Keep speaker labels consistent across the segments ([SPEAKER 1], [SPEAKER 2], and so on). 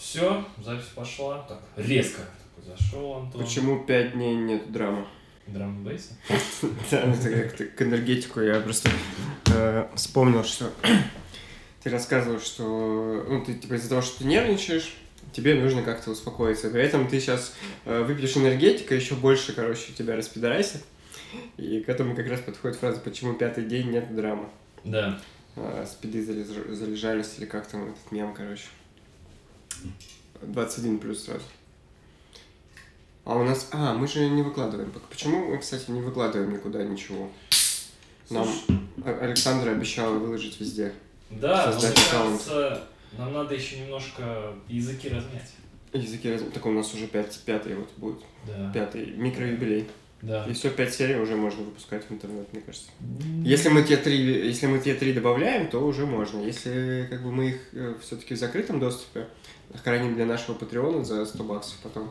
[SPEAKER 1] Все, запись пошла. Так, резко зашел, Антон.
[SPEAKER 2] Почему пять дней нет драмы?
[SPEAKER 1] Драм бейса?
[SPEAKER 2] Да, ну, это как-то к энергетику я просто э, вспомнил, что ты рассказывал, что ну, ты типа из-за того, что ты нервничаешь, тебе нужно как-то успокоиться. При этом ты сейчас э, выпьешь энергетика, еще больше, короче, тебя распидорайся. И к этому как раз подходит фраза «Почему пятый день нет драмы?»
[SPEAKER 1] Да.
[SPEAKER 2] Э, Спиды залеж- залежались, или как там этот мем, короче. 21 плюс сразу. А у нас... А, мы же не выкладываем. Почему мы, кстати, не выкладываем никуда ничего? Нам А- Александра обещала выложить везде.
[SPEAKER 1] Да, но
[SPEAKER 2] Создать
[SPEAKER 1] мне
[SPEAKER 2] аккаунт.
[SPEAKER 1] кажется, нам надо еще немножко языки размять.
[SPEAKER 2] Языки раз- Так у нас уже пять, пятый вот будет.
[SPEAKER 1] Да.
[SPEAKER 2] Пятый микроюбилей.
[SPEAKER 1] Да.
[SPEAKER 2] И все, пять серий уже можно выпускать в интернет, мне кажется. Если мы те три, если мы те три добавляем, то уже можно. Если как бы мы их все-таки в закрытом доступе храним для нашего патреона за 100 баксов потом,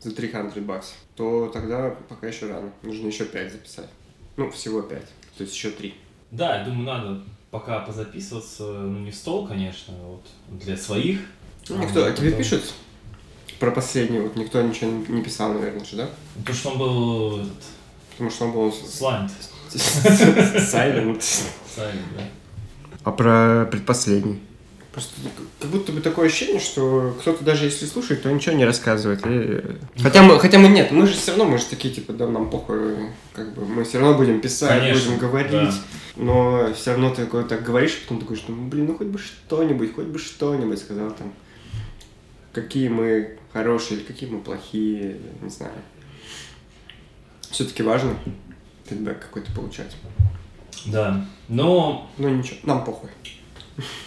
[SPEAKER 2] за 300 баксов, то тогда пока еще рано. Нужно еще 5 записать. Ну, всего 5. То есть еще 3.
[SPEAKER 1] Да, я думаю, надо пока позаписываться, ну не в стол, конечно, а вот для своих.
[SPEAKER 2] Ну, никто, а тебе
[SPEAKER 1] потом-
[SPEAKER 2] пишут про последний? Вот никто ничего не- писал, наверное, же, да?
[SPEAKER 1] То, что он был этот,
[SPEAKER 2] Потому что он был с-
[SPEAKER 1] слайд.
[SPEAKER 2] silent.
[SPEAKER 1] Silent, да.
[SPEAKER 2] А про предпоследний? Просто как будто бы такое ощущение, что кто-то даже если слушает, то ничего не рассказывает. И- Хотя мы, хотя мы нет, мы же все равно, мы же такие, типа, да, нам похуй, как бы, мы все равно будем писать,
[SPEAKER 1] Конечно,
[SPEAKER 2] будем говорить,
[SPEAKER 1] да.
[SPEAKER 2] но все равно ты такой так говоришь, а потом такой, что, ну, блин, ну хоть бы что-нибудь, хоть бы что-нибудь сказал там, какие мы хорошие или какие мы плохие, не знаю. Все-таки важно фидбэк какой-то получать.
[SPEAKER 1] Да. Но
[SPEAKER 2] Ну ничего, нам похуй.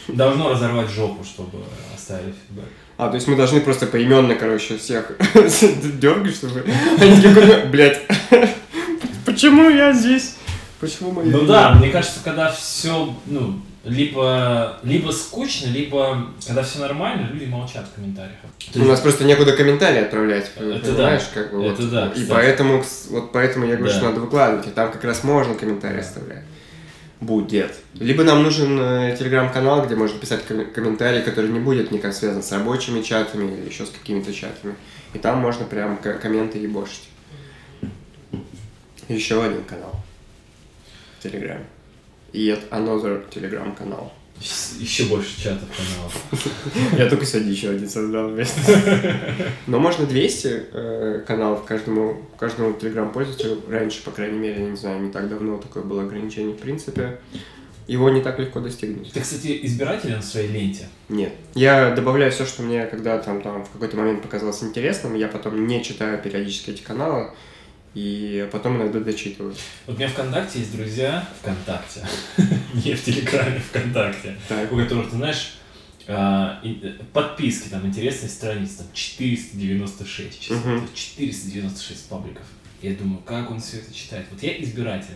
[SPEAKER 1] Должно разорвать жопу, чтобы оставили фидбэк.
[SPEAKER 2] А, то есть мы должны просто поименно, короче, всех дергать, чтобы они такие, блядь, почему я здесь? Почему мы...
[SPEAKER 1] Ну да, мне кажется, когда все, ну, либо, либо скучно, либо когда все нормально, люди молчат в комментариях. То
[SPEAKER 2] У нас
[SPEAKER 1] есть-
[SPEAKER 2] просто некуда комментарии отправлять,
[SPEAKER 1] Это
[SPEAKER 2] понимаешь,
[SPEAKER 1] да.
[SPEAKER 2] как бы
[SPEAKER 1] Это
[SPEAKER 2] вот.
[SPEAKER 1] да,
[SPEAKER 2] И
[SPEAKER 1] кстати.
[SPEAKER 2] поэтому, кс- вот поэтому я говорю,
[SPEAKER 1] Да.
[SPEAKER 2] что надо выкладывать, и там как раз можно комментарии оставлять. Будет. Либо нам нужен э, телеграм-канал, где можно писать ком- комментарии, который не будет никак связан с рабочими чатами или еще с какими-то чатами. И там можно прям к- комменты ебошить. Еще один канал в. И это Another Телеграм-канал.
[SPEAKER 1] Еще больше чатов каналов.
[SPEAKER 2] Я только сегодня еще один создал вместе. Но можно 200 э, каналов каждому, каждому телеграм-пользователю. Раньше, по крайней мере, я не знаю, не так давно такое было ограничение. В принципе, его не так легко достигнуть.
[SPEAKER 1] Ты, кстати, избиратель на своей ленте.
[SPEAKER 2] Нет. Я добавляю все, что мне когда там, там в какой-то момент показалось интересным. Я потом не читаю периодически эти каналы. И потом иногда дочитываю.
[SPEAKER 1] Вот у меня ВКонтакте есть друзья ВКонтакте, не в Телеграме, ВКонтакте,
[SPEAKER 2] Так.
[SPEAKER 1] у которых, ты знаешь, а, э, подписки, там, интересные страницы, там, 496, честно,
[SPEAKER 2] Мгм.
[SPEAKER 1] это 496 пабликов. Я думаю, как он все это читает? Вот я избиратель.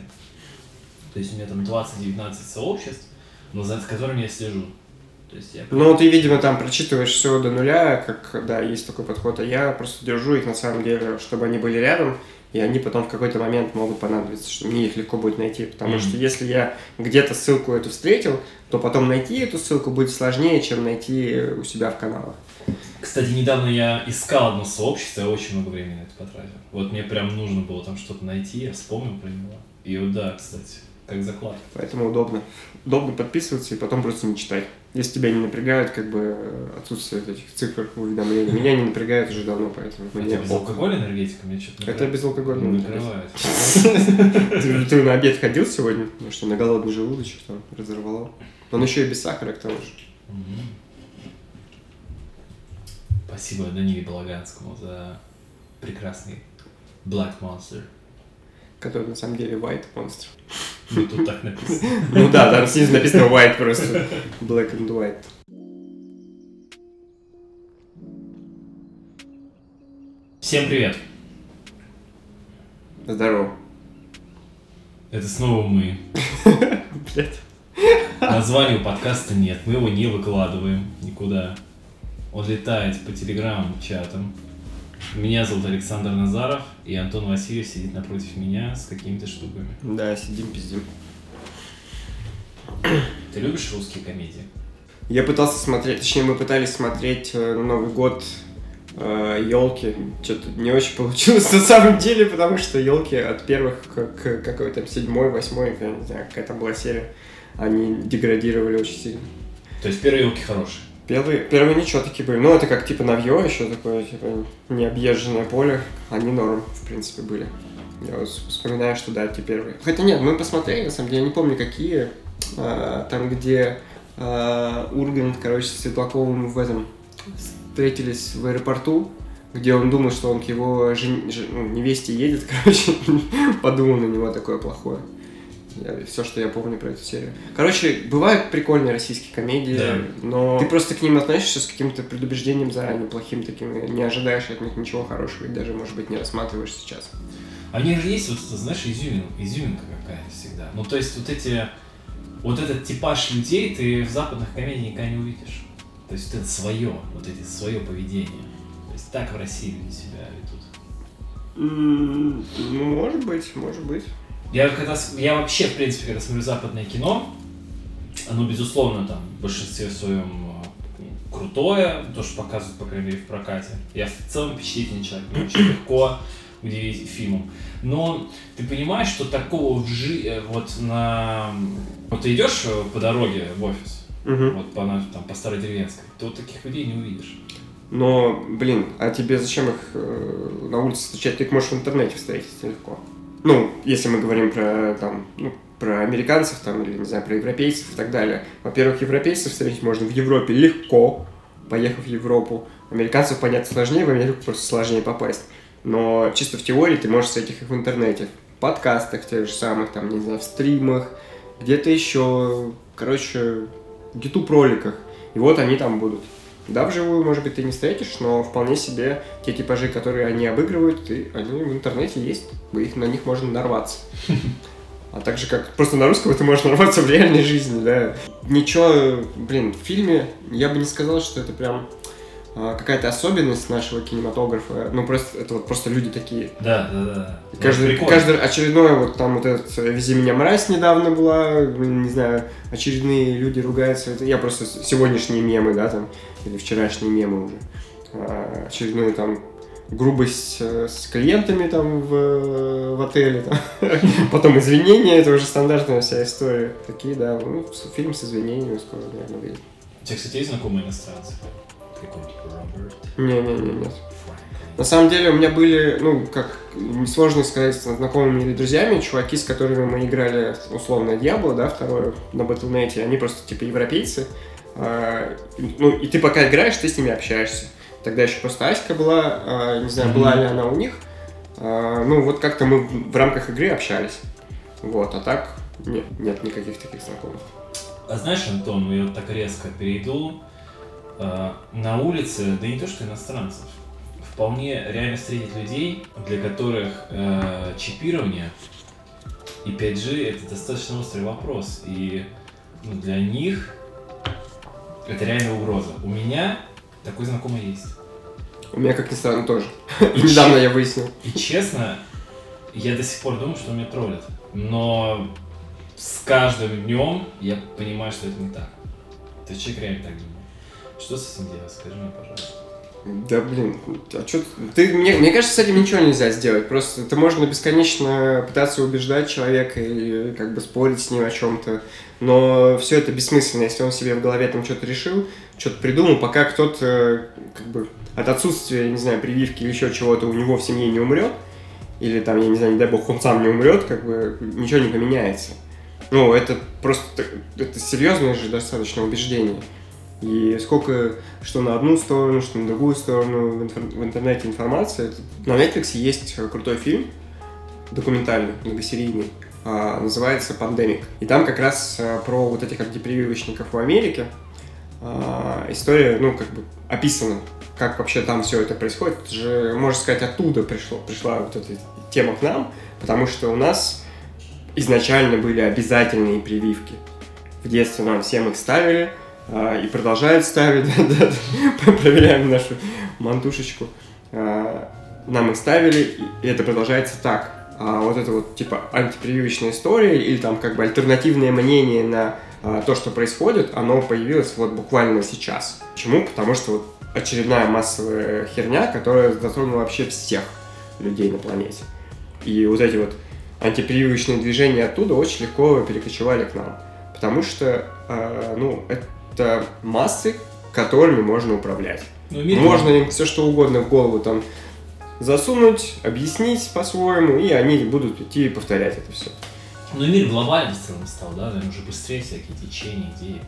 [SPEAKER 1] То есть у меня там 20-19 сообществ, но за которыми я слежу. То есть я...
[SPEAKER 2] Ну, ты, видимо, там прочитываешь все до нуля, как, да, есть такой подход, а я просто держу их на самом деле, чтобы они были рядом, и они потом в какой-то момент могут понадобиться, что мне их легко будет найти, потому
[SPEAKER 1] Мгм.
[SPEAKER 2] что если я где-то ссылку эту встретил, то потом найти эту ссылку будет сложнее, чем найти у себя в каналах.
[SPEAKER 1] Кстати, недавно я искал одно сообщество, я очень много времени на это потратил. Вот мне прям нужно было там что-то найти, я вспомнил про него. И вот да, кстати, как закладка.
[SPEAKER 2] Поэтому удобно. Удобно подписываться и потом просто не читать. Если тебя не напрягают, как бы отсутствие этих цифр уведомлений. Меня не напрягает уже давно, поэтому
[SPEAKER 1] А
[SPEAKER 2] мне
[SPEAKER 1] без алкоголя энергетика? Мне что-то
[SPEAKER 2] Это безалкогольно.
[SPEAKER 1] накрывает.
[SPEAKER 2] Ты, ты на обед ходил сегодня? Потому что на голодный желудочек там разорвало. Он еще и без сахара к тому же.
[SPEAKER 1] Спасибо Даниле Балаганскому за прекрасный Black Monster.
[SPEAKER 2] Который на самом деле white monster.
[SPEAKER 1] Ну, тут так написано.
[SPEAKER 2] Ну да, там снизу написано white просто. Black and white.
[SPEAKER 1] Всем привет!
[SPEAKER 2] Здорово.
[SPEAKER 1] Это снова мы.
[SPEAKER 2] Блять.
[SPEAKER 1] Названия у подкаста нет, мы его не выкладываем никуда. Он летает по телеграм-чатам. Меня зовут Александр Назаров, и Антон Васильев сидит напротив меня с какими-то штуками.
[SPEAKER 2] Да, сидим, пиздим.
[SPEAKER 1] Ты любишь русские комедии?
[SPEAKER 2] Я пытался смотреть, точнее, мы пытались смотреть э, Новый год елки. Что-то не очень получилось на самом деле, потому что елки от первых к, к какой-то седьмой, восьмой, я не знаю, какая там была серия, они деградировали очень сильно.
[SPEAKER 1] То есть первые елки хорошие?
[SPEAKER 2] Первые, первые ничего такие были. Ну, это как типа Навье еще такое, типа, необъезженное поле. Они норм, в принципе, были. Я вот вспоминаю, что да, те первые. Хотя нет, мы посмотрели, на самом деле, я не помню, какие. А, там, где а, Ургант, короче, с Светлаковым в этом встретились в аэропорту, где он думал, что он к его жен... Ну, невесте едет, короче, подумал на него такое плохое. Я, все, что я помню про эту серию. Короче, бывают прикольные российские комедии,
[SPEAKER 1] Да.
[SPEAKER 2] но ты просто к ним относишься с каким-то предубеждением заранее плохим таким, не ожидаешь от них ничего хорошего, и даже, может быть, не рассматриваешь сейчас.
[SPEAKER 1] А у них же есть вот, это, знаешь, изюминка, изюминка какая-то всегда. Ну, то есть вот эти, вот этот типаж людей ты в западных комедиях никогда не увидишь. То есть это свое, вот эти свое поведение. То есть так в России люди себя ведут.
[SPEAKER 2] М, Ну, может быть, может быть.
[SPEAKER 1] Я когда, я вообще, в принципе, когда смотрю западное кино, оно, безусловно, там, в большинстве своем э, крутое, то, что показывают, по крайней мере, в прокате. Я в целом впечатлительный человек, мне очень легко удивить фильмом. Но ты понимаешь, что такого в жи... э, вот на... Вот ты идешь э, по дороге в офис,
[SPEAKER 2] Мгм.
[SPEAKER 1] вот по, там, по старой деревенской, ты вот таких людей не увидишь.
[SPEAKER 2] Но, блин, а тебе зачем их э, на улице встречать? Ты их можешь в интернете встретить легко. Ну, если мы говорим про, там, ну, про американцев, там, или, не знаю, про европейцев и так далее. Во-первых, европейцев встретить можно в Европе легко, поехав в Европу. Американцев, понятно, сложнее, в Америку просто сложнее попасть. Но чисто в теории ты можешь встретить их в интернете. В подкастах тех же самых, там, не знаю, в стримах, где-то еще, короче, в YouTube-роликах. И вот они там будут. Да, вживую, может быть, ты не встретишь, но вполне себе те типажи, которые они обыгрывают, и они в интернете есть. Их, на них можно нарваться. А так же, как просто на русского ты можешь нарваться в реальной жизни, да. Ничего, блин, в фильме я бы не сказал, что это прям какая-то особенность нашего кинематографа. Ну, просто это вот просто люди такие.
[SPEAKER 1] Да, да, да.
[SPEAKER 2] И Каждый,
[SPEAKER 1] Прикольно.
[SPEAKER 2] каждый очередное, вот там вот этот э, «Вези меня, мразь» недавно была, не знаю, очередные люди ругаются. Это я просто сегодняшние мемы, да, там, или вчерашние мемы уже. А, очередную там грубость э, с клиентами там в, в отеле, там. потом извинения, это уже стандартная вся история. Такие, да, ну, фильм с извинениями скоро, наверное, выйдет.
[SPEAKER 1] У тебя, кстати, есть знакомые иностранцы? Какой-нибудь Роберт
[SPEAKER 2] Не-не-не, нет. На самом деле у меня были, ну, как несложно сказать, с знакомыми или друзьями, чуваки, с которыми мы играли условно Диабло, да, второе на Battle.net, они просто типа европейцы. А, ну, и ты пока играешь, ты с ними общаешься. Тогда еще просто Аська была, а, не знаю, была ли она у них. А, ну, вот как-то мы в рамках игры общались. Вот, а так нет, нет никаких таких знакомых.
[SPEAKER 1] А знаешь, Антон, я вот так резко перейду. Э, на улице, да не то что иностранцев, вполне реально встретить людей, для которых э, чипирование и 5G это достаточно острый вопрос. И ну, для них это реально угроза. У меня такой знакомый есть.
[SPEAKER 2] У меня, как ни странно, тоже.
[SPEAKER 1] И
[SPEAKER 2] Недавно я выяснил.
[SPEAKER 1] И честно, я до сих пор думаю, что меня троллит. Но с каждым днем я понимаю, что это не так. То есть человек реально так думает. Что с делать? Скажи мне, пожалуйста.
[SPEAKER 2] Да блин, а что ты, мне, мне кажется, с этим ничего нельзя сделать. Просто это можно бесконечно пытаться убеждать человека и как бы спорить с ним о чем-то. Но все это бессмысленно, если он себе в голове там что-то решил, что-то придумал, пока кто-то э, как бы от отсутствия, не знаю, прививки или еще чего-то у него в семье не умрет, или там, я не знаю, не дай бог, он сам не умрет, как бы ничего не поменяется. Ну, это просто, это серьезное же достаточно убеждение. И сколько, что на одну сторону, что на другую сторону в, инфор- в интернете информация. На Netflix есть крутой фильм, документальный, многосерийный, а, называется «Пандемик». И там как раз а, про вот этих антипрививочников в Америке а, история, ну, как бы описана, как вообще там все это происходит. Это же, можно сказать, оттуда пришло, пришла вот эта тема к нам, потому что у нас изначально были обязательные прививки. В детстве нам всем их ставили, и продолжают ставить, да, да, проверяем нашу мантушечку. А, Нам их ставили, и это продолжается так. А вот это вот, типа, антипрививочная история, или там как бы альтернативное мнение на а, то, что происходит, оно появилось вот буквально сейчас. Почему? Потому что вот очередная массовая херня, которая затронула вообще всех людей на планете. И вот эти вот антипрививочные движения оттуда очень легко перекочевали к нам. Потому что, э, ну, это массы, которыми можно управлять.
[SPEAKER 1] Ну,
[SPEAKER 2] Можно им все что угодно в голову там засунуть, объяснить по-своему, и они будут идти и повторять это все.
[SPEAKER 1] Ну, мир глобальным в целом стал, да, наверное, уже быстрее всякие течения, идеи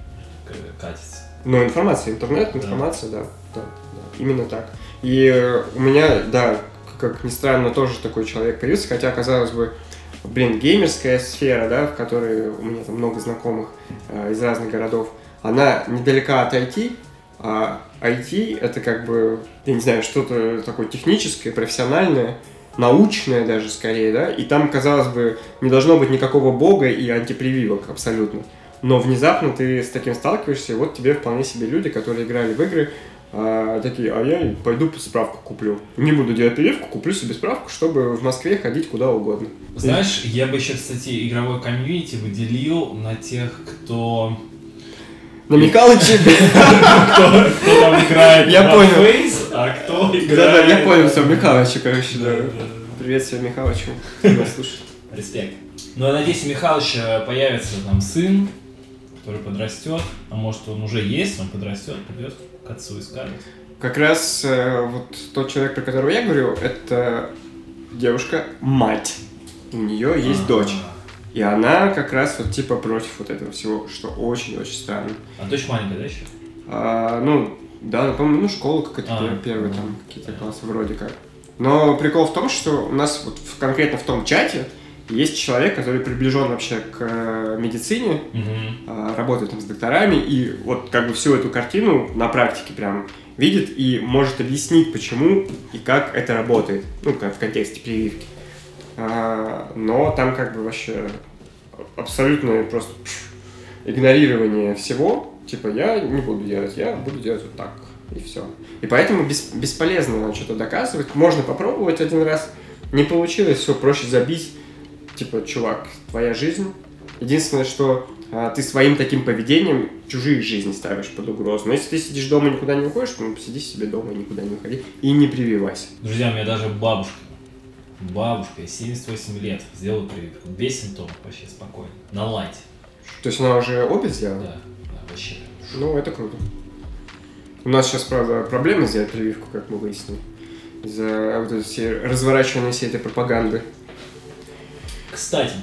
[SPEAKER 1] катятся.
[SPEAKER 2] Но информация, интернет,
[SPEAKER 1] Да.
[SPEAKER 2] информация, да. Да, да, именно так. И э, у меня, да, как ни странно, тоже такой человек появился, хотя, казалось бы, блин, геймерская сфера, да, в которой у меня там много знакомых э, из разных городов, она недалека от IT, а IT это как бы, я не знаю, что-то такое техническое, профессиональное, научное даже скорее, да, и там, казалось бы, не должно быть никакого бога и антипрививок абсолютно. Но внезапно ты с таким сталкиваешься, и вот тебе вполне себе люди, которые играли в игры, а, такие, а я пойду справку куплю. Не буду делать прививку, куплю себе справку, чтобы в Москве ходить куда угодно.
[SPEAKER 1] Знаешь, я бы еще, кстати, игровой комьюнити выделил на тех, кто
[SPEAKER 2] На Михалыче...
[SPEAKER 1] кто, кто там играет
[SPEAKER 2] Я понял.
[SPEAKER 1] А кто играет...
[SPEAKER 2] Да-да, я понял, все, Михалыча, короче, да.
[SPEAKER 1] Да, да, да.
[SPEAKER 2] Привет всем Михалычу, слушает.
[SPEAKER 1] Респект. Ну, я надеюсь, у Михалыча появится там сын, который подрастет, а может он уже есть, он подрастет, придет к отцу и скажет.
[SPEAKER 2] Как раз э, вот тот человек, про которого я говорю, это девушка мать. У нее есть
[SPEAKER 1] А,
[SPEAKER 2] дочь. И она как раз вот типа против вот этого всего, что очень-очень странно.
[SPEAKER 1] А дочь маленькая, да, еще?
[SPEAKER 2] А, ну, да, ну, по-моему, ну, школа какая-то
[SPEAKER 1] А,
[SPEAKER 2] пер- первая,
[SPEAKER 1] ну,
[SPEAKER 2] там, какие-то классы вроде как. Но прикол в том, что у нас вот в- конкретно в том чате есть человек, который приближен вообще к э, медицине,
[SPEAKER 1] Угу.
[SPEAKER 2] работает там с докторами, и вот как бы всю эту картину на практике прям видит и может объяснить, почему и как это работает, ну, как в контексте прививки. А, но там как бы вообще абсолютное просто игнорирование всего, типа я не буду делать, я буду делать вот так, и все. И поэтому бес- бесполезно что-то доказывать, можно попробовать один раз, не получилось, все, проще забить, типа, чувак, твоя жизнь, Единственное, что а, ты своим таким поведением чужие жизни ставишь под угрозу. Но если ты сидишь дома и никуда не уходишь, ну сиди себе дома и никуда не уходи. И не прививайся.
[SPEAKER 1] Друзья, у меня даже бабушка, бабушка, ей 78 лет, сделала прививку. Без симптомов вообще спокойно. На лайте.
[SPEAKER 2] То есть она уже обе сделала?
[SPEAKER 1] Да, да, вообще.
[SPEAKER 2] Ну, это круто. У нас сейчас, правда, проблема сделать прививку, как мы выяснили. Из-за вот этой всей разворачивания всей этой пропаганды.
[SPEAKER 1] Кстати,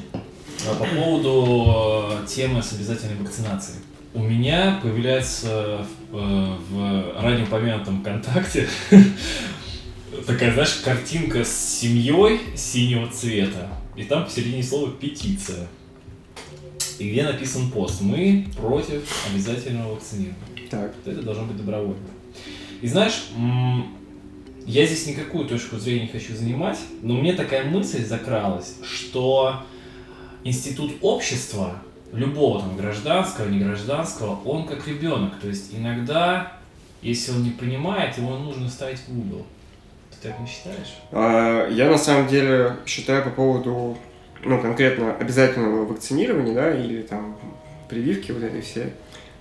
[SPEAKER 1] а, по поводу э, темы с обязательной вакцинацией. У меня появляется в, э, в ранее упомянутом контакте такая, знаешь, картинка с семьей синего цвета. И там посередине слова петиция. И где написан пост «Мы против обязательного вакцинирования».
[SPEAKER 2] Так.
[SPEAKER 1] Это должно быть добровольно. И знаешь, я здесь никакую точку зрения не хочу занимать, но мне такая мысль закралась, что институт общества, любого там гражданского, не гражданского, он как ребенок. То есть иногда, если он не понимает, его нужно ставить в угол. Так не считаешь?
[SPEAKER 2] А, Я на самом деле считаю по поводу, ну, конкретно обязательного вакцинирования, да, или там прививки вот этой все.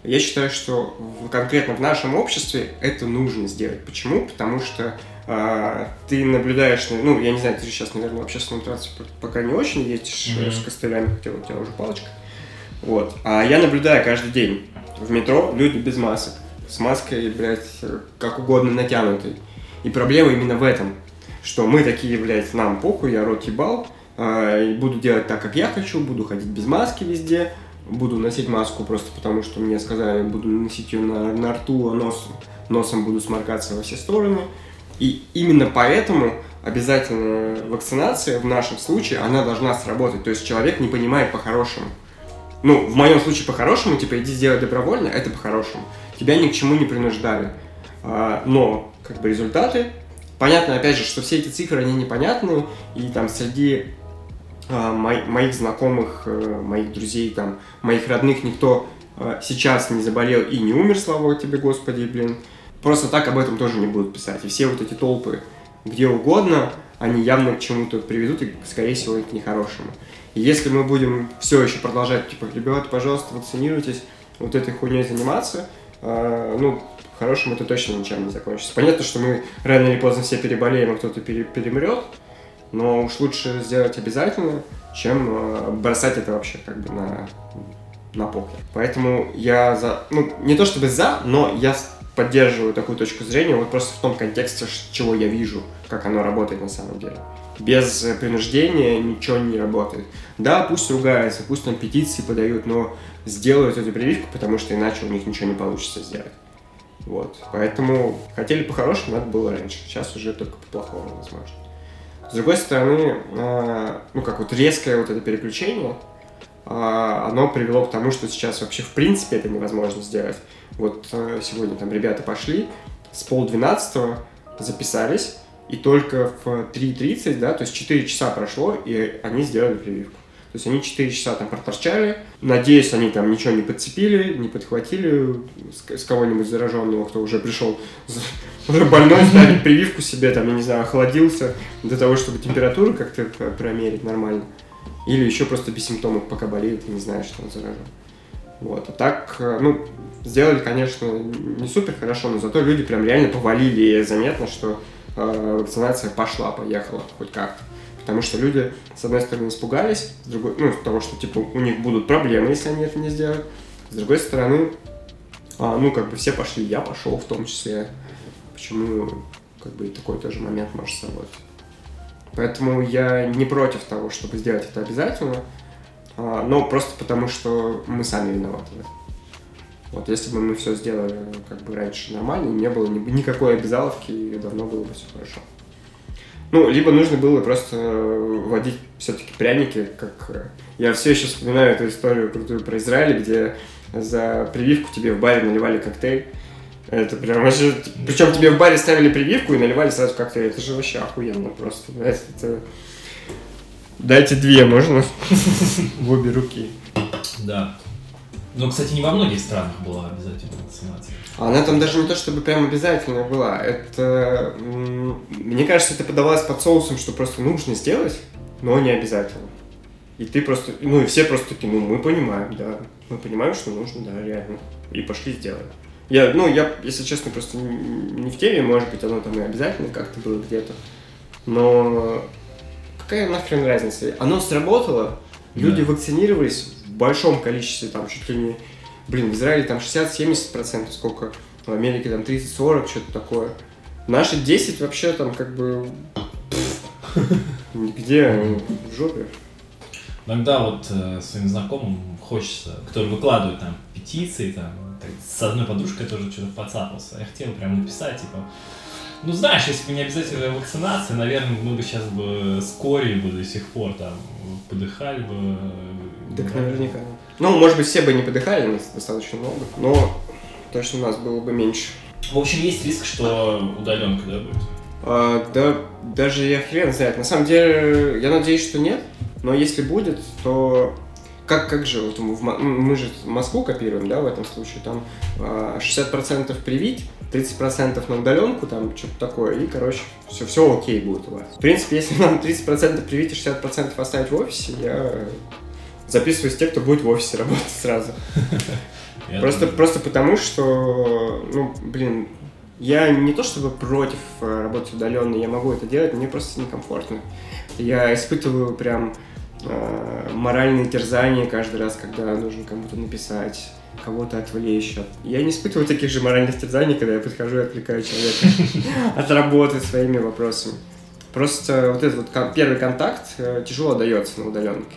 [SPEAKER 2] Я считаю, что в- конкретно в нашем обществе это нужно сделать. Почему? Потому что а, ты наблюдаешь, на- ну, я не знаю, ты же сейчас, наверное, в общественном транспорте пока не очень ездишь э,
[SPEAKER 1] Мгм.
[SPEAKER 2] с костылями, хотя у тебя уже палочка. Вот. А я наблюдаю каждый день в метро люди без масок. С маской, блядь, э, как угодно натянутой. И проблема именно в этом. Что мы такие, блядь, нам похуй, я рот ебал, и буду делать так, как я хочу, буду ходить без маски везде, буду носить маску просто потому, что мне сказали, буду носить ее на, на рту, а носом, носом буду сморкаться во все стороны. И именно поэтому обязательная вакцинация в нашем случае, она должна сработать. То есть человек не понимает по-хорошему. Ну, в моем случае по-хорошему, типа, иди сделай добровольно, это по-хорошему. Тебя ни к чему не принуждали. А, но, как бы, результаты... Понятно, опять же, что все эти цифры, они непонятные, и там среди а, мой- моих знакомых, э, моих друзей, там, моих родных никто э, сейчас не заболел и не умер, слава тебе, Господи, блин. Просто так об этом тоже не будут писать. И все вот эти толпы где угодно, они явно к чему-то приведут и, скорее всего, к нехорошему. И если мы будем все еще продолжать, типа, ребята, пожалуйста, вакцинируйтесь, вот этой хуйней заниматься, э, ну, хорошим это точно ничем не закончится. Понятно, что мы рано или поздно все переболеем, а кто-то пере, перемрет, но уж лучше сделать обязательно, чем э, бросать это вообще как бы на, на покер. Поэтому я за, ну, не то чтобы за, но я поддерживаю такую точку зрения вот просто в том контексте, чего я вижу, как оно работает на самом деле. Без принуждения ничего не работает. Да, пусть ругаются, пусть там петиции подают, но сделают эту прививку, потому что иначе у них ничего не получится сделать. Вот. Поэтому хотели по-хорошему, надо было раньше. Сейчас уже только по-плохому, возможно. С другой стороны, э, ну как вот резкое вот это переключение, э, оно привело к тому, что сейчас вообще в принципе это невозможно сделать. Вот э, сегодня там ребята пошли с полдвенадцатого, записались, и только в 3.30, да, то есть 4 часа прошло, и они сделали прививку. То есть они 4 часа там проторчали. Надеюсь, они там ничего не подцепили, не подхватили с, кого-нибудь зараженного, кто уже пришел уже больной, ставить прививку себе, там, я не знаю, охладился для того, чтобы температуру как-то промерить нормально. Или еще просто без симптомов, пока болеет и не знает, что он заражен. Вот. А так, э, ну, сделали, конечно, не супер хорошо, но зато люди прям реально повалили, и заметно, что э, вакцинация пошла, поехала хоть как-то. Потому что люди, с одной стороны, испугались, с другой, ну, того, что, типа, у них будут проблемы, если они это не сделают. С другой стороны, а, ну, как бы все пошли, я пошел в том числе. Почему, как бы, и такой тоже момент может сработать. Поэтому я не против того, чтобы сделать это обязательно, а, но просто потому, что мы сами виноваты. Вот, если бы мы все сделали как бы раньше нормально, не было ни, никакой обязаловки, и давно было бы все хорошо. Ну, либо нужно было просто вводить все-таки пряники, как... Э, я все еще вспоминаю эту историю крутую про Израиль, где за прививку тебе в баре наливали коктейль. Это прям вообще... Причем тебе в баре ставили прививку и наливали сразу коктейль. Это же вообще охуенно просто. Это... Дайте две, можно? В обе руки.
[SPEAKER 1] Да. Но, кстати, не во многих странах была обязательно вакцинация.
[SPEAKER 2] Она там даже не то чтобы прям обязательно была. Это, мне кажется, это подавалось под соусом, что просто нужно сделать, но не обязательно. И ты просто, ну и все просто такие, ну мы понимаем, да, мы понимаем, что нужно, да, реально. И пошли сделаем. Я, ну, я, если честно, просто не в теме, может быть, оно там и обязательно как-то было где-то. Но какая нахрен разница? Оно сработало, люди да. вакцинировались в большом количестве, там чуть ли не Блин, в Израиле там 60-70%, сколько в Америке там 30-40, что-то такое. Наши 10 вообще там как бы... Нигде, в жопе.
[SPEAKER 1] Иногда вот э, своим знакомым хочется, которые выкладывают там петиции, там, с одной подружкой тоже что-то подцапался. Я хотел прям написать, типа, ну знаешь, если бы не обязательная вакцинация, наверное, мы бы сейчас бы скорили бы до сих пор, там, подыхали бы.
[SPEAKER 2] Так наверняка. Ну, может быть, все бы не подыхали, нас достаточно много, но точно у нас было бы меньше.
[SPEAKER 1] В общем, есть риск, что удаленка, да, будет?
[SPEAKER 2] А, да, даже я хрен знает. На самом деле, я надеюсь, что нет. Но если будет, то как, как же, вот мы же Москву копируем, да, в этом случае, там 60% а, привить, 30% на удаленку, там что-то такое, и, короче, все, все окей будет у вас. В принципе, если нам 30% привить и 60% оставить в офисе, я записываюсь те, кто будет в офисе работать сразу. Просто, просто потому, что, ну, блин, я не то чтобы против э, работать удаленно, я могу это делать, мне просто некомфортно. Я испытываю прям э, моральные терзания каждый раз, когда нужно кому-то написать, кого-то отвлечь. Я не испытываю таких же моральных терзаний, когда я подхожу и отвлекаю человека от работы своими вопросами. Просто вот этот вот первый контакт э, тяжело дается на удаленке.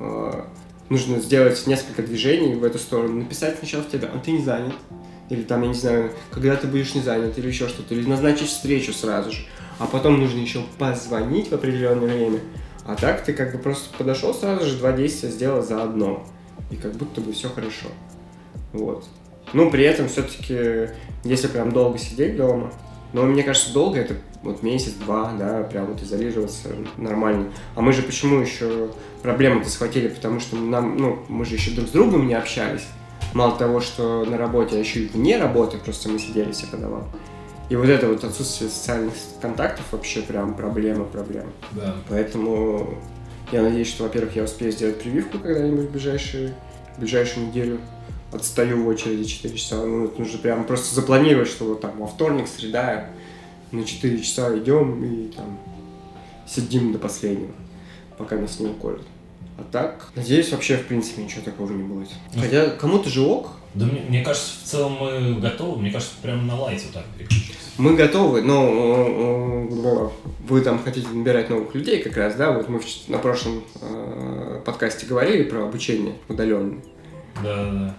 [SPEAKER 2] Э, нужно сделать несколько движений в эту сторону, написать сначала в тебя, а ты не занят, или там, я не знаю, когда ты будешь не занят, или еще что-то, или назначить встречу сразу же, а потом нужно еще позвонить в определенное время, а так ты как бы просто подошел сразу же, два действия сделал за одно, и как будто бы все хорошо, вот. Ну, при этом все-таки, если прям долго сидеть дома, но мне кажется, долго это вот месяц-два, да, прям вот изолироваться нормально. А мы же почему еще проблему-то схватили? Потому что нам, ну, мы же еще друг с другом не общались. Мало того, что на работе, а еще и вне работы, просто мы сидели все по домам. И вот это вот отсутствие социальных контактов вообще прям проблема, проблема.
[SPEAKER 1] Да.
[SPEAKER 2] Поэтому я надеюсь, что, во-первых, я успею сделать прививку когда-нибудь в ближайшие, в ближайшую неделю. Отстаю в очереди 4 часа. Ну, это нужно прям просто запланировать, что вот там во вторник, среда, на 4 часа идем и там сидим до последнего, пока нас не уколют. А так, надеюсь, вообще, в принципе, ничего такого не будет. Хотя кому-то же ок.
[SPEAKER 1] Да мне, мне кажется, в целом мы готовы. Мне кажется, прямо на лайте вот так переключиться.
[SPEAKER 2] Мы готовы, но э, э, вы там хотите набирать новых людей как раз, да? Вот мы на прошлом э, подкасте говорили про обучение удаленное.
[SPEAKER 1] Да, да, да.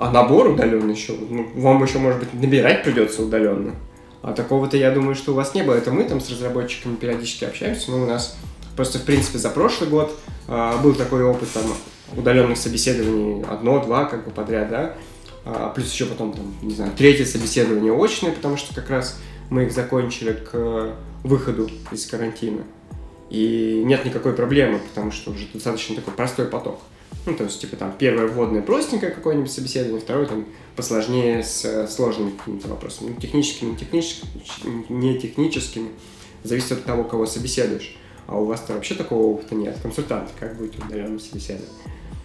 [SPEAKER 2] А набор удаленный еще, ну, вам еще, может быть, набирать придется удаленно. А такого-то, я думаю, что у вас не было. Это мы там с разработчиками периодически общаемся, но у нас просто, в принципе, за прошлый год а, был такой опыт там удаленных собеседований одно-два как бы подряд, да, А, плюс еще потом там, не знаю, третье собеседование очное, потому что как раз мы их закончили к э, выходу из карантина. И нет никакой проблемы, потому что уже достаточно такой простой поток. Ну, то есть, типа, там, первое вводное простенькое какое-нибудь собеседование, второе, там, посложнее с э, сложными какими-то вопросами. Ну, техническими, не техническими, не техническими. Зависит от того, кого собеседуешь. А у вас-то вообще такого опыта нет. Консультант, как будете удаленным собеседовать?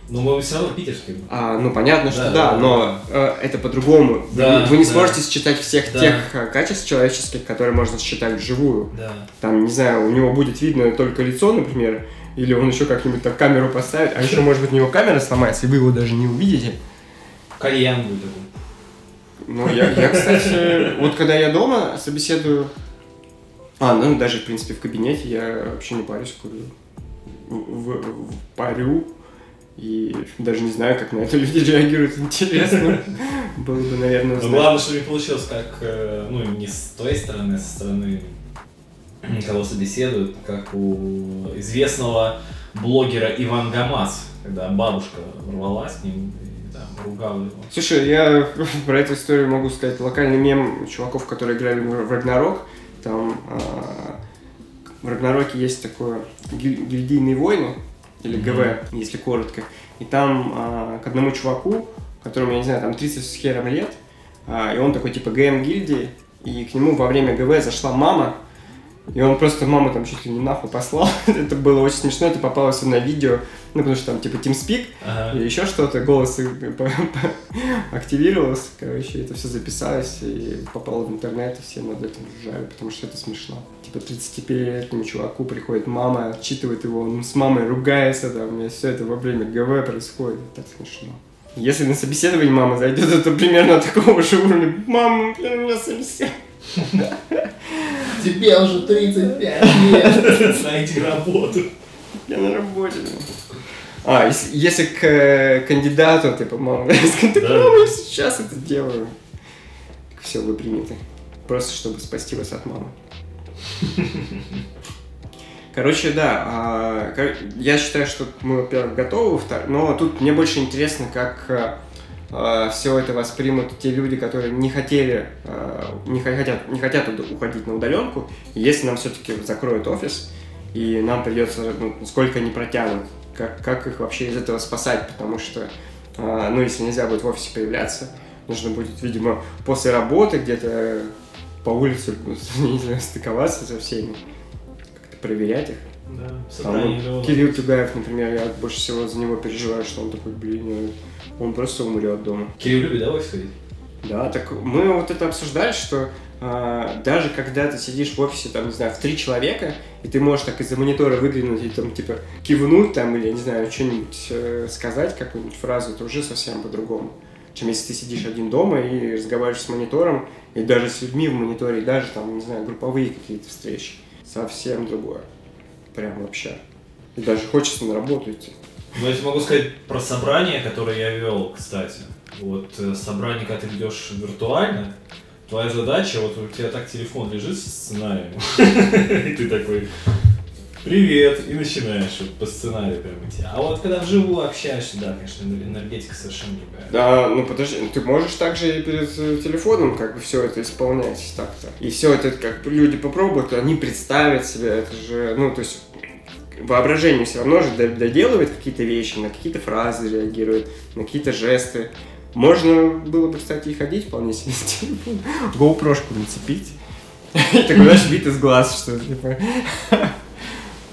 [SPEAKER 1] Ну, мы все равно питерские.
[SPEAKER 2] А, ну, понятно, что
[SPEAKER 1] Да,
[SPEAKER 2] да,
[SPEAKER 1] да,
[SPEAKER 2] но э, это по-другому. Вы-
[SPEAKER 1] Да,
[SPEAKER 2] вы, не
[SPEAKER 1] да.
[SPEAKER 2] сможете считать всех
[SPEAKER 1] Да.
[SPEAKER 2] тех э, качеств человеческих, которые можно считать вживую.
[SPEAKER 1] Да.
[SPEAKER 2] Там, не знаю, у него будет видно только лицо, например, или он еще как-нибудь так камеру поставит, а еще, может быть, у него камера сломается, и вы его даже не увидите.
[SPEAKER 1] Кальян будет.
[SPEAKER 2] Ну, я, я, кстати, вот когда я дома собеседую, а, ну, даже, в принципе, в кабинете я вообще не парюсь, курю. В, в- парю, и даже не знаю, как на это люди реагируют, интересно. Было бы, наверное,
[SPEAKER 1] Но
[SPEAKER 2] узнать.
[SPEAKER 1] главное, чтобы не получилось как, э, ну, не с той стороны, а со стороны кого собеседуют, как у известного блогера Иван Гамас, когда бабушка ворвалась к ним и там ругала его.
[SPEAKER 2] Слушай, я про эту историю могу сказать локальный мем чуваков, которые играли в Рагнарок. Там а, в Рагнароке есть такое гиль- гильдийные войны, или ГВ, если коротко. И там а, к одному чуваку, которому, я не знаю, там 30 с хером лет, а, и он такой типа ГМ гильдии, и к нему во время ГВ зашла мама, и он просто маму там чуть ли не нахуй послал. это было очень смешно, это попалось на видео, ну потому что там типа TeamSpeak,
[SPEAKER 1] Ага.
[SPEAKER 2] или еще что-то, голос активировался, короче, это все записалось и попало в интернет, и все над этим ржали, потому что это смешно. Типа 35-летнему чуваку приходит мама, отчитывает его, он с мамой ругается, там, и все это во время ГВ происходит, так смешно. Если на собеседование мама зайдет, это примерно такого же уровня. Мама, блин, у меня собеседование.
[SPEAKER 1] Тебе уже 35 лет, найди работу.
[SPEAKER 2] Я на работе. А, если, если к э, кандидату, типа, мама, так
[SPEAKER 1] Да.
[SPEAKER 2] мама, я сейчас это делаю. Все, вы приняты. Просто чтобы спасти вас от мамы. Короче, да, а, кор- я считаю, что мы, во-первых, готовы, но тут мне больше интересно, как все это воспримут те люди, которые не хотели, э, не хо- хотят, не хотят уходить на удаленку, если нам все-таки закроют офис, и нам придется, ну, сколько они протянут, как, как их вообще из этого спасать, потому что, а, ну, если нельзя будет в офисе появляться, нужно будет, видимо, после работы где-то по улице, не знаю, стыковаться со всеми, как-то проверять их.
[SPEAKER 1] Да,
[SPEAKER 2] Там,
[SPEAKER 1] миллионов.
[SPEAKER 2] Кирилл Тюгаев, например, я больше всего за него переживаю, что он такой, блин, э, он просто умрет дома.
[SPEAKER 1] Кирилл любит, да, в офис ходить?
[SPEAKER 2] Да, так мы вот это обсуждали, что а, даже когда ты сидишь в офисе, там, не знаю, в три человека, и ты можешь так из-за монитора выглянуть и там, типа, кивнуть там, или, не знаю, что-нибудь э, сказать, какую-нибудь фразу, это уже совсем по-другому. Чем если ты сидишь один дома и разговариваешь с монитором, и даже с людьми в мониторе, и даже там, не знаю, групповые какие-то встречи. Совсем другое. Прям вообще. И даже хочется на работу идти.
[SPEAKER 1] Ну, тебе могу сказать про собрание, которое я вел, кстати. Вот э, собрание, когда ты ведешь виртуально, твоя задача, вот у тебя так телефон лежит со сценарием, и ты такой, привет, и начинаешь вот по сценарию прям идти. А вот когда вживую общаешься, да, конечно, энергетика совершенно другая.
[SPEAKER 2] Да, ну подожди, ну ты можешь также и перед э, телефоном как бы все это исполнять так-то. И все это как люди попробуют, они представят себе, это же, ну то есть воображение все равно же доделывает какие-то вещи, на какие-то фразы реагирует, на какие-то жесты. Можно было бы, кстати, и ходить вполне себе с телефоном. GoPro-шку нацепить. И такой, знаешь, вид из глаз, что типа...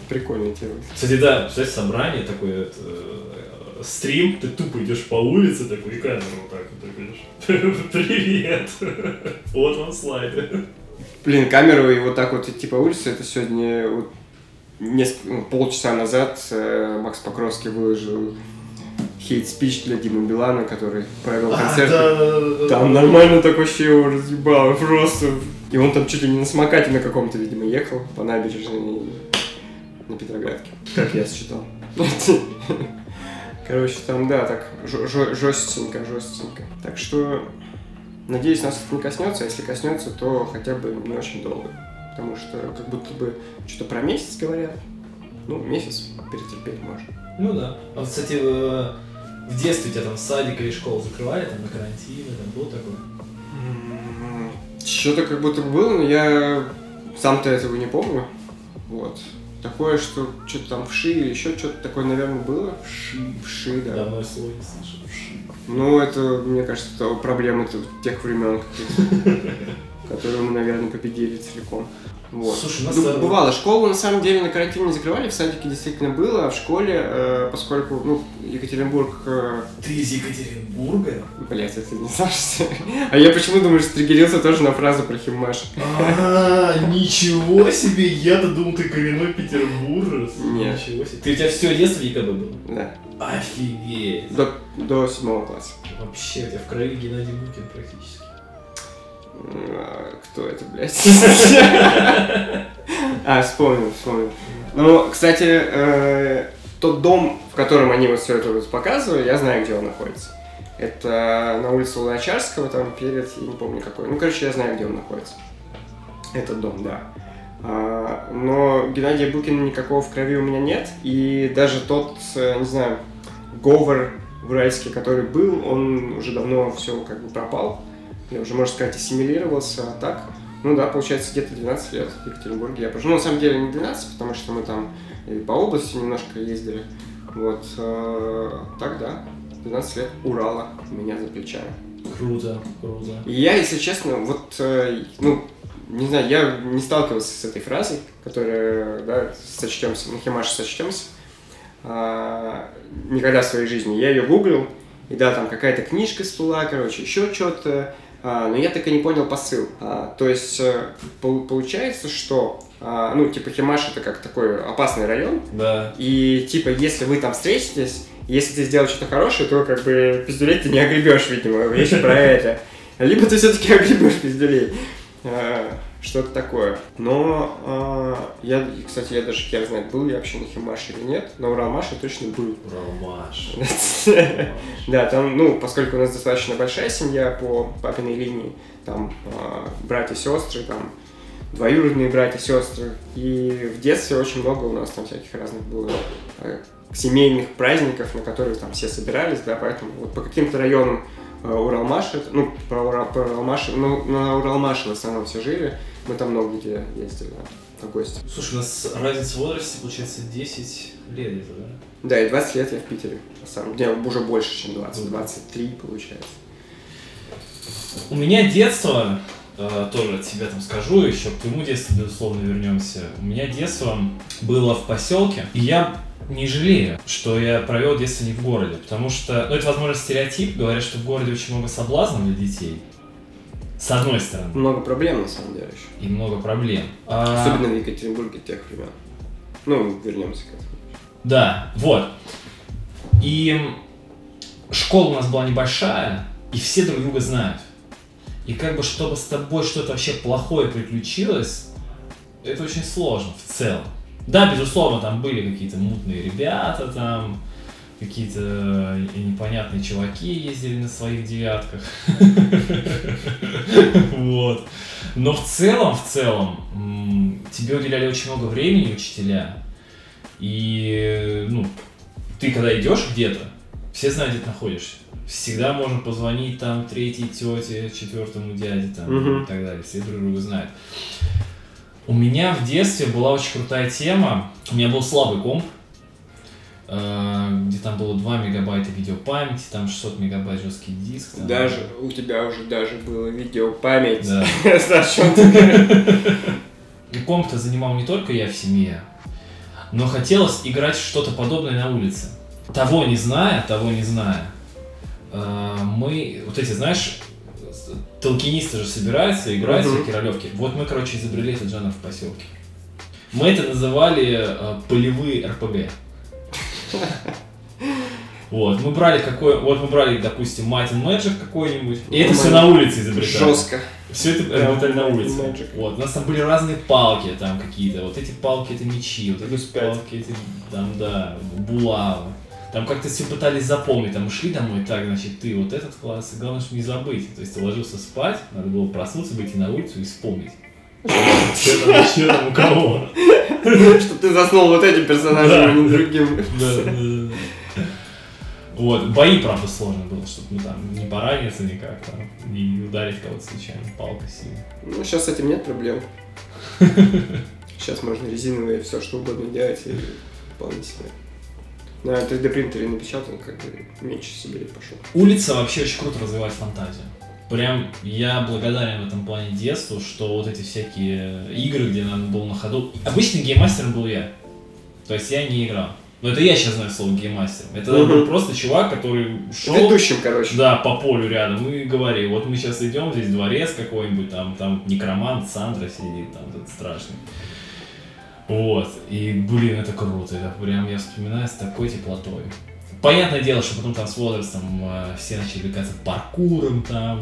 [SPEAKER 2] Прикольная тема.
[SPEAKER 1] Кстати, да, представляешь, собрание такое, э, стрим, ты тупо идешь по улице, такой, и камеру вот так вот так говоришь. Привет! Вот вам слайды.
[SPEAKER 2] Блин, камеру и вот так вот идти по улице, это сегодня вот несколько, ну, полчаса назад э, Макс Покровский выложил хейт-спич для Димы Билана, который провел концерт.
[SPEAKER 1] А, да, да, да.
[SPEAKER 2] Там нормально так вообще его разъебало, просто. И он там чуть ли не на самокате на каком-то, видимо, ехал по набережной на Петроградке, как я считал. Короче, там, да, так, жестенько, жестенько. Так что, надеюсь, нас это не коснется, а если коснется, то хотя бы не очень долго. Потому что как будто бы что-то про месяц говорят. Ну, месяц перетерпеть можно.
[SPEAKER 1] Ну да. А, вот, кстати, э, в детстве тебя там садик или школу закрывали, там на карантине, там было такое?
[SPEAKER 2] Что-то как будто бы было, но я сам-то этого не помню. Вот. Такое, что что-то там вши или еще что-то такое, наверное, было. Вши, вши, да.
[SPEAKER 1] Давно я слово не слышал.
[SPEAKER 2] Ну, это, мне кажется, это проблемы тех времен каких-то, которые мы, наверное, победили целиком. Вот.
[SPEAKER 1] Слушай, нас
[SPEAKER 2] Ну, бывало. Школу, на самом деле, на карантине не закрывали, в садике действительно было, а в школе, э, поскольку, ну, Екатеринбург э,
[SPEAKER 1] Ты из Екатеринбурга?
[SPEAKER 2] Блять, это не что... А я почему думаю, что триггерился тоже на фразу про Химаш?
[SPEAKER 1] А, ничего себе! Я-то думал, ты коренной петербуржец.
[SPEAKER 2] Нет.
[SPEAKER 1] Ничего себе. Ты у тебя все детство в ЕКБ было?
[SPEAKER 2] Да.
[SPEAKER 1] Офигеть!
[SPEAKER 2] До, до седьмого класса.
[SPEAKER 1] Вообще, у тебя в крови Геннадий Букин практически.
[SPEAKER 2] А Кто это, блядь? А, вспомнил, вспомнил. Ну, кстати, э, тот дом, в котором они вот все это показывали, я знаю, где он находится. Это на улице Луначарского, там перед, я не помню какой. Ну, короче, я знаю, где он находится. Этот дом, да. А, но Геннадия Букина никакого в крови у меня нет. И даже тот, э, не знаю, говор уральский, который был, он уже давно все как бы пропал. Я уже, можно сказать, ассимилировался. А так, ну да, получается, где-то 12 лет в Екатеринбурге я прожил. Ну, на самом деле, не 12, потому что мы там и по области немножко ездили. Вот. э, так, да. 12 лет Урала у меня за плечами.
[SPEAKER 1] Круто, круто.
[SPEAKER 2] И я, если честно, вот, э, ну, не знаю, я не сталкивался с этой фразой, которая, да, сочтемся, на Химаш сочтемся, а, никогда в своей жизни. Я ее гуглил, и да, там какая-то книжка всплыла, короче, еще что-то, а, но я так и не понял посыл. А, то есть, э, пол- получается, что, а, ну, типа, Химаш это как такой опасный район,
[SPEAKER 1] Да.
[SPEAKER 2] и типа, если вы там встретитесь, если ты сделал что-то хорошее, то как бы пиздюлей ты не огребешь, видимо, вещи про это. Либо ты все-таки огребешь пиздюлей. Что-то такое. Но а, я, кстати, я даже хер знает, был я вообще на Химаше или нет. На Уралмаше точно был.
[SPEAKER 1] Ромаш.
[SPEAKER 2] Да, там, ну, поскольку у нас достаточно большая семья по папиной линии, там а, братья, сестры, там двоюродные братья, сестры. И в детстве очень много у нас там всяких разных было э, семейных праздников, на которые там все собирались, да, поэтому вот по каким-то районам э, Уралмаша, это- ну, про, Ура- про Уралмаш, ну, на Уралмаше в основном все жили, мы там много где ездили, в гости.
[SPEAKER 1] Слушай, у нас разница в возрасте, получается, 10 лет где-то, да?
[SPEAKER 2] Да, и 20 лет я в Питере, на самом деле, уже больше, чем 20, 23 получается.
[SPEAKER 1] У меня детство, э, тоже от себя там скажу, еще к твоему детству, безусловно, вернемся. У меня детство было в поселке, и я не жалею, что я провел детство не в городе, потому что, ну, это, возможно, стереотип, говорят, что в городе очень много соблазнов для детей, с одной стороны,
[SPEAKER 2] Много проблем, на самом деле, еще.
[SPEAKER 1] и много проблем. А,
[SPEAKER 2] Особенно в Екатеринбурге тех времен. Ну, вернемся к этому.
[SPEAKER 1] Да, вот. И школа у нас была небольшая, и все друг друга знают. И как бы, чтобы с тобой что-то вообще плохое приключилось, это очень сложно в целом. Да, безусловно, там были какие-то мутные ребята, там какие-то и непонятные чуваки ездили на своих девятках. Вот. Но в целом, в целом, тебе уделяли очень много времени учителя. И, ну, ты когда идешь где-то, все знают, где ты находишься. Всегда можно позвонить там третьей тете, четвертому дяде там, и так далее. Все друг друга знают. У меня в детстве была очень крутая тема. У меня был слабый комп. э, где там было 2 мегабайта видеопамяти, там 600 мегабайт жесткий диск. Там,
[SPEAKER 2] Даже у тебя уже даже было видеопамять.
[SPEAKER 1] Да. И комп-то занимал не только я в семье, но хотелось играть что-то подобное на улице. Того не зная, того не зная, э, мы, вот эти, знаешь, толкинисты же собираются играть
[SPEAKER 2] Мгм.
[SPEAKER 1] всякие ролевки. Вот мы, короче, изобрели этот жанр в поселке. Мы это называли э, полевые РПГ. Вот, мы брали какой, вот мы брали, допустим, and Magic какой-нибудь, и это все на улице изобретали.
[SPEAKER 2] Жестко.
[SPEAKER 1] Все это изобретали на улице.
[SPEAKER 2] Magic.
[SPEAKER 1] Вот, у нас там были разные палки там какие-то. Вот эти палки это мечи, вот эти палки эти, там, да, булавы. Там как-то все пытались запомнить, там мы шли домой, так, значит, ты вот этот класс, и главное, чтобы не забыть. То есть ты ложился спать, надо было проснуться, выйти на улицу и вспомнить. Что там, что там, у кого?
[SPEAKER 2] Что ты заснул вот этим персонажем, а не другим.
[SPEAKER 1] Вот, бои, правда, сложно было, чтобы ну, там не пораниться никак, там, не ударить кого-то случайно палкой сильно.
[SPEAKER 2] Ну, сейчас с этим нет проблем. Сейчас можно резиновые все что угодно делать и вполне себе. На 3D принтере напечатал, как бы меньше себе пошел.
[SPEAKER 1] Улица вообще очень круто развивает фантазию. Прям я благодарен в этом плане детству, что вот эти всякие игры, где надо было на ходу. Обычным гейммастером был я. То есть я не играл. Но это я сейчас знаю слово гейммастер. Это
[SPEAKER 2] Мгм.
[SPEAKER 1] был просто чувак, который шел
[SPEAKER 2] Ведущим, короче.
[SPEAKER 1] да, по полю рядом и говорил, вот мы сейчас идем, здесь дворец какой-нибудь, там, там некромант, Сандра сидит, там этот страшный. Вот, и, блин, это круто, это прям я вспоминаю с такой теплотой. Понятное дело, что потом там с возрастом э, все начали увлекаться паркуром, там,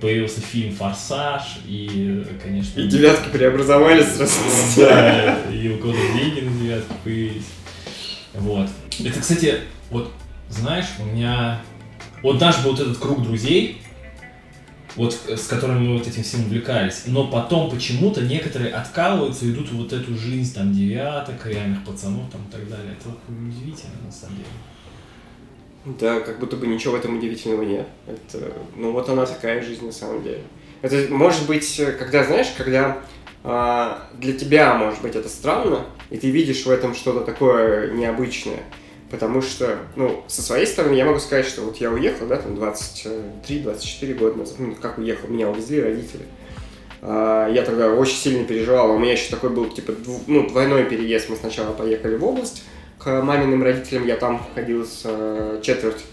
[SPEAKER 1] появился фильм «Форсаж», и, конечно...
[SPEAKER 2] И девятки преобразовались сразу.
[SPEAKER 1] Да, и у кого-то деньги на девятку появились. Вот. Это, кстати, вот, знаешь, у меня... Вот наш был вот этот круг друзей, вот с которыми мы вот этим всем увлекались, но потом почему-то некоторые откалываются, идут в вот эту жизнь там девяток, реальных пацанов там и так далее. Это удивительно на самом деле.
[SPEAKER 2] Да, как будто бы ничего в этом удивительного нет. Это, ну вот она такая жизнь на самом деле. Это может быть, э, когда, знаешь, когда а, для тебя, может быть, это странно, и ты видишь в этом что-то такое необычное. Потому что, ну, со своей стороны я могу сказать, что вот я уехал, да, там 23-24 года назад, ну, как уехал, меня увезли родители. А, Я тогда очень сильно переживал, у меня еще такой был, типа, дву- ну, двойной переезд. Мы сначала поехали в область к маминым родителям, я там ходил с э, четверть,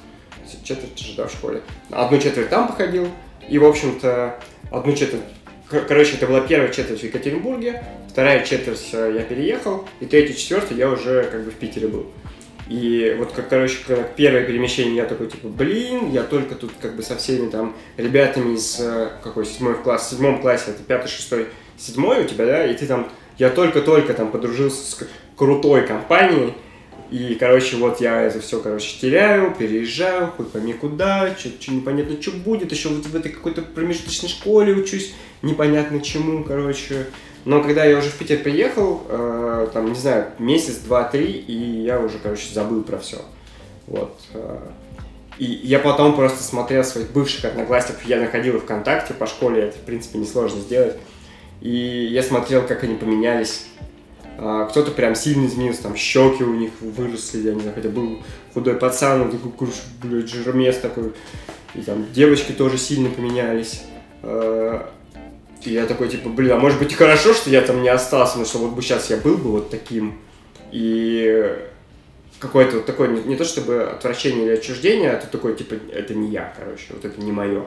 [SPEAKER 2] четверть же, да, в школе. Одну четверть там походил, и, в общем-то, одну четверть, кор- короче, это была первая четверть в Екатеринбурге, вторая четверть э, я переехал, и третья, четвертая я уже как бы в Питере был. И вот, как, короче, когда первое перемещение, я такой, типа, блин, я только тут как бы со всеми там ребятами из, э, какой, седьмой класс, в седьмом классе, это пятый, шестой, седьмой у тебя, да, и ты там, я только-только там подружился с крутой компанией, и, короче, вот я это все, короче, теряю, переезжаю, хоть пойми куда, что непонятно, что будет, еще вот в этой какой-то промежуточной школе учусь, непонятно чему, короче. Но когда я уже в Питер приехал, э, там, не знаю, месяц, два, три, и я уже, короче, забыл про все. Вот. э. И я потом просто смотрел своих бывших одноклассников, я находил их ВКонтакте, по школе это, в принципе, несложно сделать. И я смотрел, как они поменялись. А, Кто-то прям сильно изменился, там щеки у них выросли, я не знаю, хотя был худой пацан, он такой, блядь, жирмес такой. И там девочки тоже сильно поменялись. И я такой, типа, блин, а может быть и хорошо, что я там не остался, но что вот бы сейчас я был бы вот таким. И какое-то вот такое, не, не то чтобы отвращение или отчуждение, а ты такой, типа, это не я, короче, вот это не мое.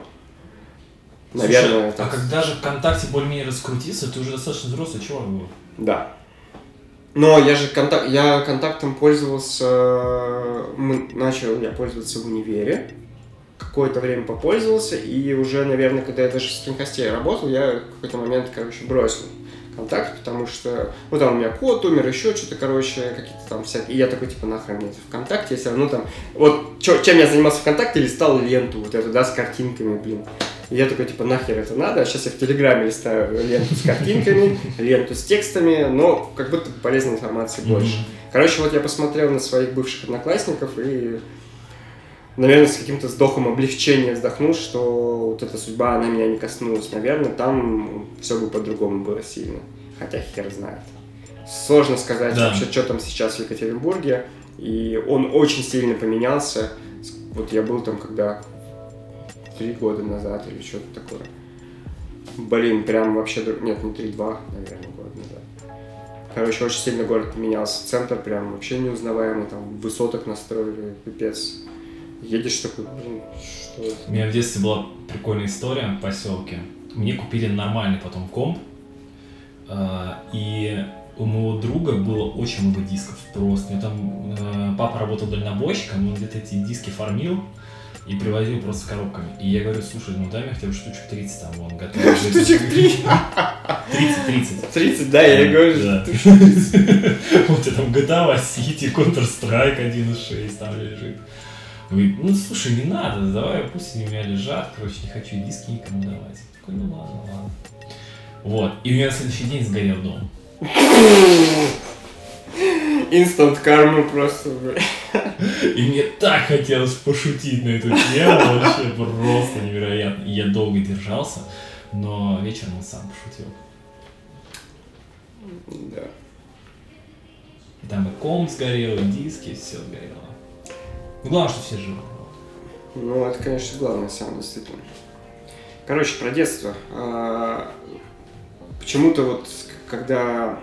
[SPEAKER 2] Наверное,
[SPEAKER 1] Слушай,
[SPEAKER 2] так.
[SPEAKER 1] а когда же ВКонтакте более-менее раскрутился, ты уже достаточно взрослый чувак был.
[SPEAKER 2] Да. Но я же контакт, я контактом пользовался, мы, начал я пользоваться в универе, какое-то время попользовался, и уже, наверное, когда я даже в скринкасте работал, я в какой-то момент, короче, бросил контакт, потому что, ну, там у меня кот умер, еще что-то, короче, какие-то там всякие, и я такой, типа, нахрен мне это ВКонтакте, если равно там, вот, чё- чем я занимался ВКонтакте, листал ленту вот эту, да, с картинками, блин. И я такой, типа, нахер это надо? Сейчас я в Телеграме листаю ленту с картинками, ленту с текстами, но как будто полезной информации больше. Короче, вот я посмотрел на своих бывших одноклассников и, наверное, с каким-то вздохом облегчения вздохнул, что вот эта судьба, она меня не коснулась. Наверное, там все бы по-другому было сильно. Хотя хер знает. Сложно сказать
[SPEAKER 1] Да.
[SPEAKER 2] вообще, что там сейчас в Екатеринбурге. И он очень сильно поменялся. Вот я был там, когда три года назад или что-то такое. Блин, прям вообще... Нет, не три, два, наверное, года назад. Короче, очень сильно город поменялся. Центр прям вообще неузнаваемый. Там высоток настроили, пипец. Едешь такой, блин, что это?
[SPEAKER 1] У меня в детстве была прикольная история в поселке. Мне купили нормальный потом комп. а, И у моего друга было очень много дисков просто. У него там э, папа работал дальнобойщиком, он где-то эти диски фармил и привозил просто коробками. И я говорю, слушай, ну дай мне хотя бы штучек 30 там, он готов.
[SPEAKER 2] Штучек 30?
[SPEAKER 1] 30, 30.
[SPEAKER 2] 30, да, я и говорю,
[SPEAKER 1] Да.
[SPEAKER 2] что штучек 30.
[SPEAKER 1] Вот это там GTA Vice City, Counter-Strike 1.6 там лежит. Говорит, ну слушай, не надо, давай, пусть они у меня лежат, короче, не хочу диски никому давать. Я Такой, ну ладно, ладно. Вот, и у меня на следующий день сгорел дом.
[SPEAKER 2] Инстант карму просто.
[SPEAKER 1] И мне так хотелось пошутить на эту тему, вообще просто невероятно. И я долго держался, но вечером он сам пошутил.
[SPEAKER 2] Да.
[SPEAKER 1] И там и комп сгорел, и диски, все сгорело. Ну, главное, что все живы.
[SPEAKER 2] Ну, это, конечно, главное самое, действительно. Короче, про детство. А, Почему-то вот, когда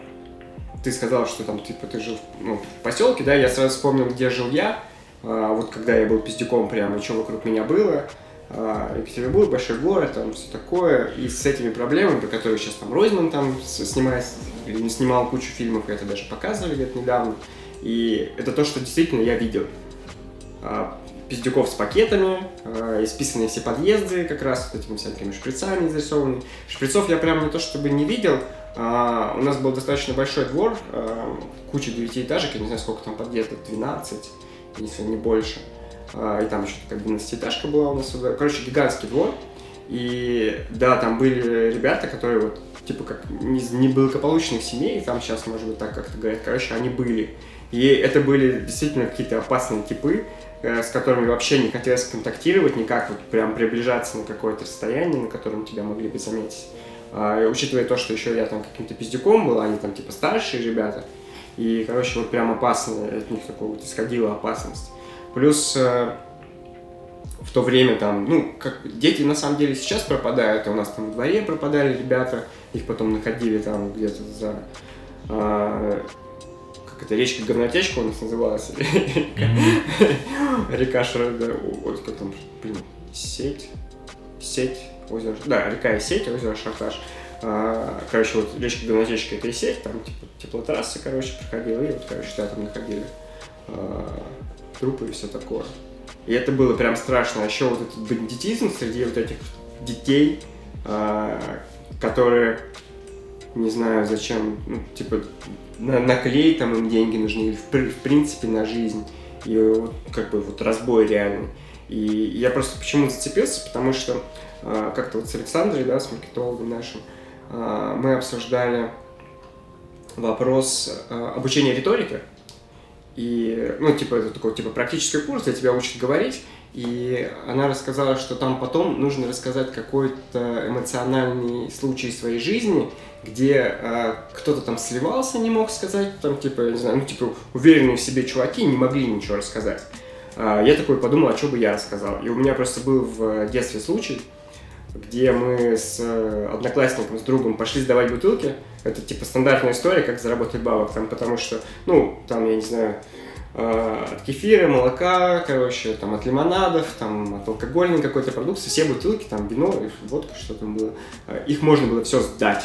[SPEAKER 2] ты сказал, что там, типа, ты жил ну, в поселке, да, я сразу вспомнил, где жил я. А, Вот когда я был пиздюком прямо, что вокруг меня было. А, Екатеринбург, большой город, там все такое. И с этими проблемами, про которые сейчас там Ройзман там снимает, или не снимал кучу фильмов, это даже показывали где-то недавно. И это то, что действительно я видел. А, пиздюков с пакетами, а, исписанные все подъезды, как раз вот этими всякими шприцами изрисованы. Шприцов я прям не то чтобы не видел, а, у нас был достаточно большой двор, куча девятиэтажек, я не знаю, сколько там подъездов, 12, если не больше. И там еще такая 12-этажка была у нас. Короче, гигантский двор. И да, там были ребята, которые вот, типа, как из неблагополучных семей, там сейчас, может быть, так как-то говорят, короче, они были. И это были действительно какие-то опасные типы, с которыми вообще не хотелось контактировать, никак вот прям приближаться на какое-то расстояние, на котором тебя могли бы заметить. А, учитывая то, что еще я там каким-то пиздюком был, они там типа старшие ребята, и, короче, вот прям опасно, от них такого вот исходила опасность. Плюс э, в то время там, ну, как дети на самом деле сейчас пропадают, а у нас там в дворе пропадали ребята, их потом находили там где-то за а, как это, речка Говнотечка у нас называлась, река вот как там, блин, сеть, сеть, озеро, да, река и сеть, озеро Шарташ. А, Короче, вот речка Говнотечка это и сеть, там типа теплотрасса, короче, проходила, и вот, короче, да, там находили а, трупы и все такое. И это было прям страшно. А еще вот этот бандитизм среди вот этих детей, а, которые, не знаю зачем, ну, типа, на, на клей там им деньги нужны, или в, в принципе на жизнь. И вот, как бы вот разбой реальный. И я просто почему зацепился, потому что а, как-то вот с Александрой, да, с маркетологом нашим, а, мы обсуждали вопрос а, обучения риторике. И, ну, типа, это такой, типа, практический курс, где тебя учат говорить. И она рассказала, что там потом нужно рассказать какой-то эмоциональный случай своей жизни, где э, кто-то там сливался, не мог сказать, там, типа, не знаю, ну, типа, уверенные в себе чуваки не могли ничего рассказать. А, я такой подумал, а что бы я рассказал. И у меня просто был в детстве случай, где мы с э, одноклассником, с другом пошли сдавать бутылки. Это типа стандартная история, как заработать бабок, там, потому что, ну, там, я не знаю, э, от кефира, молока, короче, там, от лимонадов, там, от алкогольной какой-то продукции, все бутылки, там, вино, водка, что там было, э, их можно было все сдать.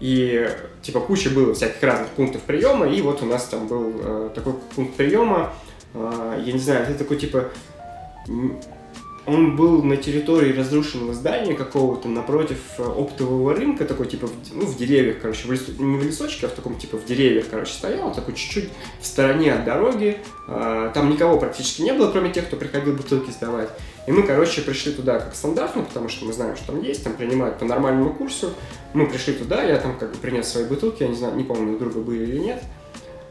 [SPEAKER 2] И, типа, куча было всяких разных пунктов приема, и вот у нас там был э, такой пункт приема, э, я не знаю, это такой, типа, он был на территории разрушенного здания какого-то напротив э, оптового рынка, такой типа, в, ну, в деревьях, короче, в лесу- не в лесочке, а в таком типа в деревьях, короче, стоял, такой чуть-чуть в стороне от дороги. А, Там никого практически не было, кроме тех, кто приходил бутылки сдавать. И мы, короче, пришли туда как стандартно, потому что мы знаем, что там есть, там принимают по нормальному курсу. Мы пришли туда, я там как бы принес свои бутылки, я не знаю, не помню, у друга были или нет.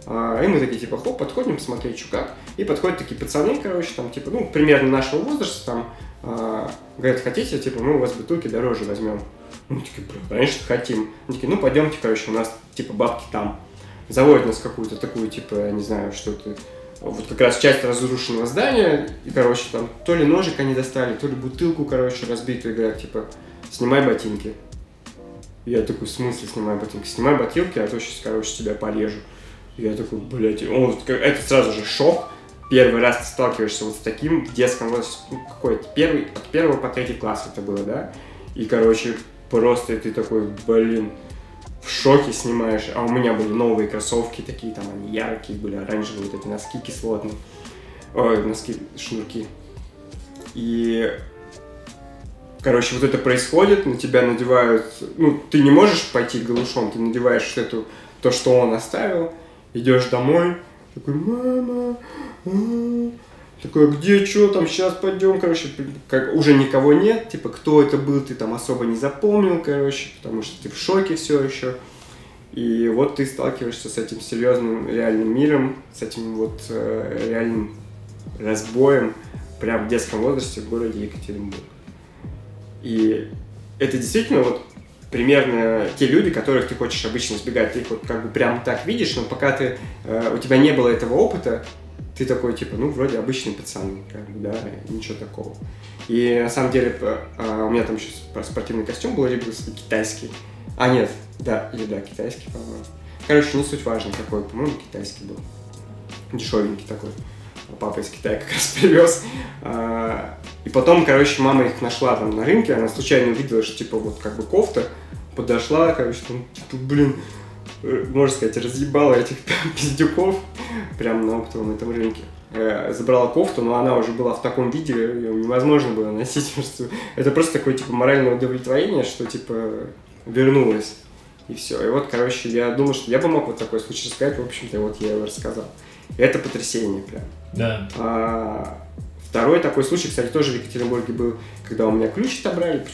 [SPEAKER 2] А, И мы такие, типа, хоп, подходим, посмотреть, что как. И подходят такие пацаны, короче, там, типа, ну, примерно нашего возраста, там, а, говорят, хотите, типа, мы у вас бутылки дороже возьмем. Мы такие, «Бля, конечно, хотим. Они такие, ну, пойдемте, короче, у нас, типа, бабки там. Заводят нас какую-то такую, типа, я не знаю, что это, вот как раз часть разрушенного здания, и, короче, там то ли ножик они достали, то ли бутылку, короче, разбитую, говорят, типа, снимай ботинки. Я такой, в смысле снимай ботинки? Снимай ботинки, а то сейчас, короче, тебя порежу. Я такой, блядь, он, это сразу же шок. Первый раз ты сталкиваешься вот с таким в детском возрасте, ну, какой-то первый, от первого по третий класс это было, да? И, короче, просто ты такой, блин, в шоке снимаешь. А у меня были новые кроссовки такие, там они яркие были, оранжевые, вот эти носки кислотные. Ой, носки, шнурки. И Короче, вот это происходит, на тебя надевают, ну, ты не можешь пойти голышом, ты надеваешь эту, то, что он оставил, идешь домой, такой, мама, а, такой, где, что там, сейчас пойдем, короче, как, уже никого нет, типа, кто это был, ты там особо не запомнил, короче, потому что ты в шоке все еще. И вот ты сталкиваешься с этим серьезным реальным миром, с этим вот э, реальным разбоем прямо в детском возрасте в городе Екатеринбург. И это действительно вот примерно те люди, которых ты хочешь обычно избегать. Ты их вот как бы прям так видишь, но пока ты, э, у тебя не было этого опыта, ты такой, типа, ну, вроде обычный пацан, как бы, да, ничего такого. И на самом деле, э, у меня там еще спортивный костюм был, либо китайский. А, нет, да, или да, китайский, по-моему. Короче, не суть важно, какой, по-моему, китайский был. Дешевенький такой. Папа из Китая как раз привез. А, и потом, короче, мама их нашла там на рынке, она случайно увидела, что, типа, вот как бы кофта, подошла, короче, там, типа, блин, э, можно сказать, разъебала этих пиздюков прямо на оптовом этом рынке. Э, забрала кофту, но она уже была в таком виде, ее невозможно было носить. Это просто такое, типа, моральное удовлетворение, что, типа, вернулась. И все. И вот, короче, я думал, что я бы мог вот такой случай рассказать, в общем-то, вот я его рассказал. И это потрясение прям.
[SPEAKER 1] Да.
[SPEAKER 2] А, второй такой случай, кстати, тоже в Екатеринбурге был, когда у меня ключ отобрали,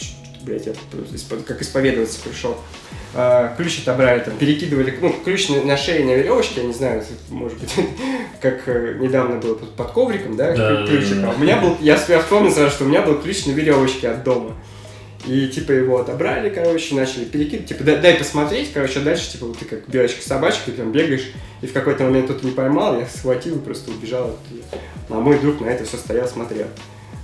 [SPEAKER 2] блядь, я как исповедоваться пришел. А, ключ отобрали, там, перекидывали, ну, ключ на, на шее на веревочке, я не знаю, может быть, как э, недавно было под, под ковриком, да,
[SPEAKER 1] да
[SPEAKER 2] ключик.
[SPEAKER 1] Да,
[SPEAKER 2] да. А у меня был, я, я вспомнил сразу, что у меня был ключ на веревочке от дома. И типа его отобрали, короче, начали перекидывать, типа дай, дай посмотреть, короче, а дальше типа вот ты как белочка-собачка, там бегаешь, и в какой-то момент кто-то не поймал, я схватил и просто убежал. А мой друг на это все стоял, смотрел.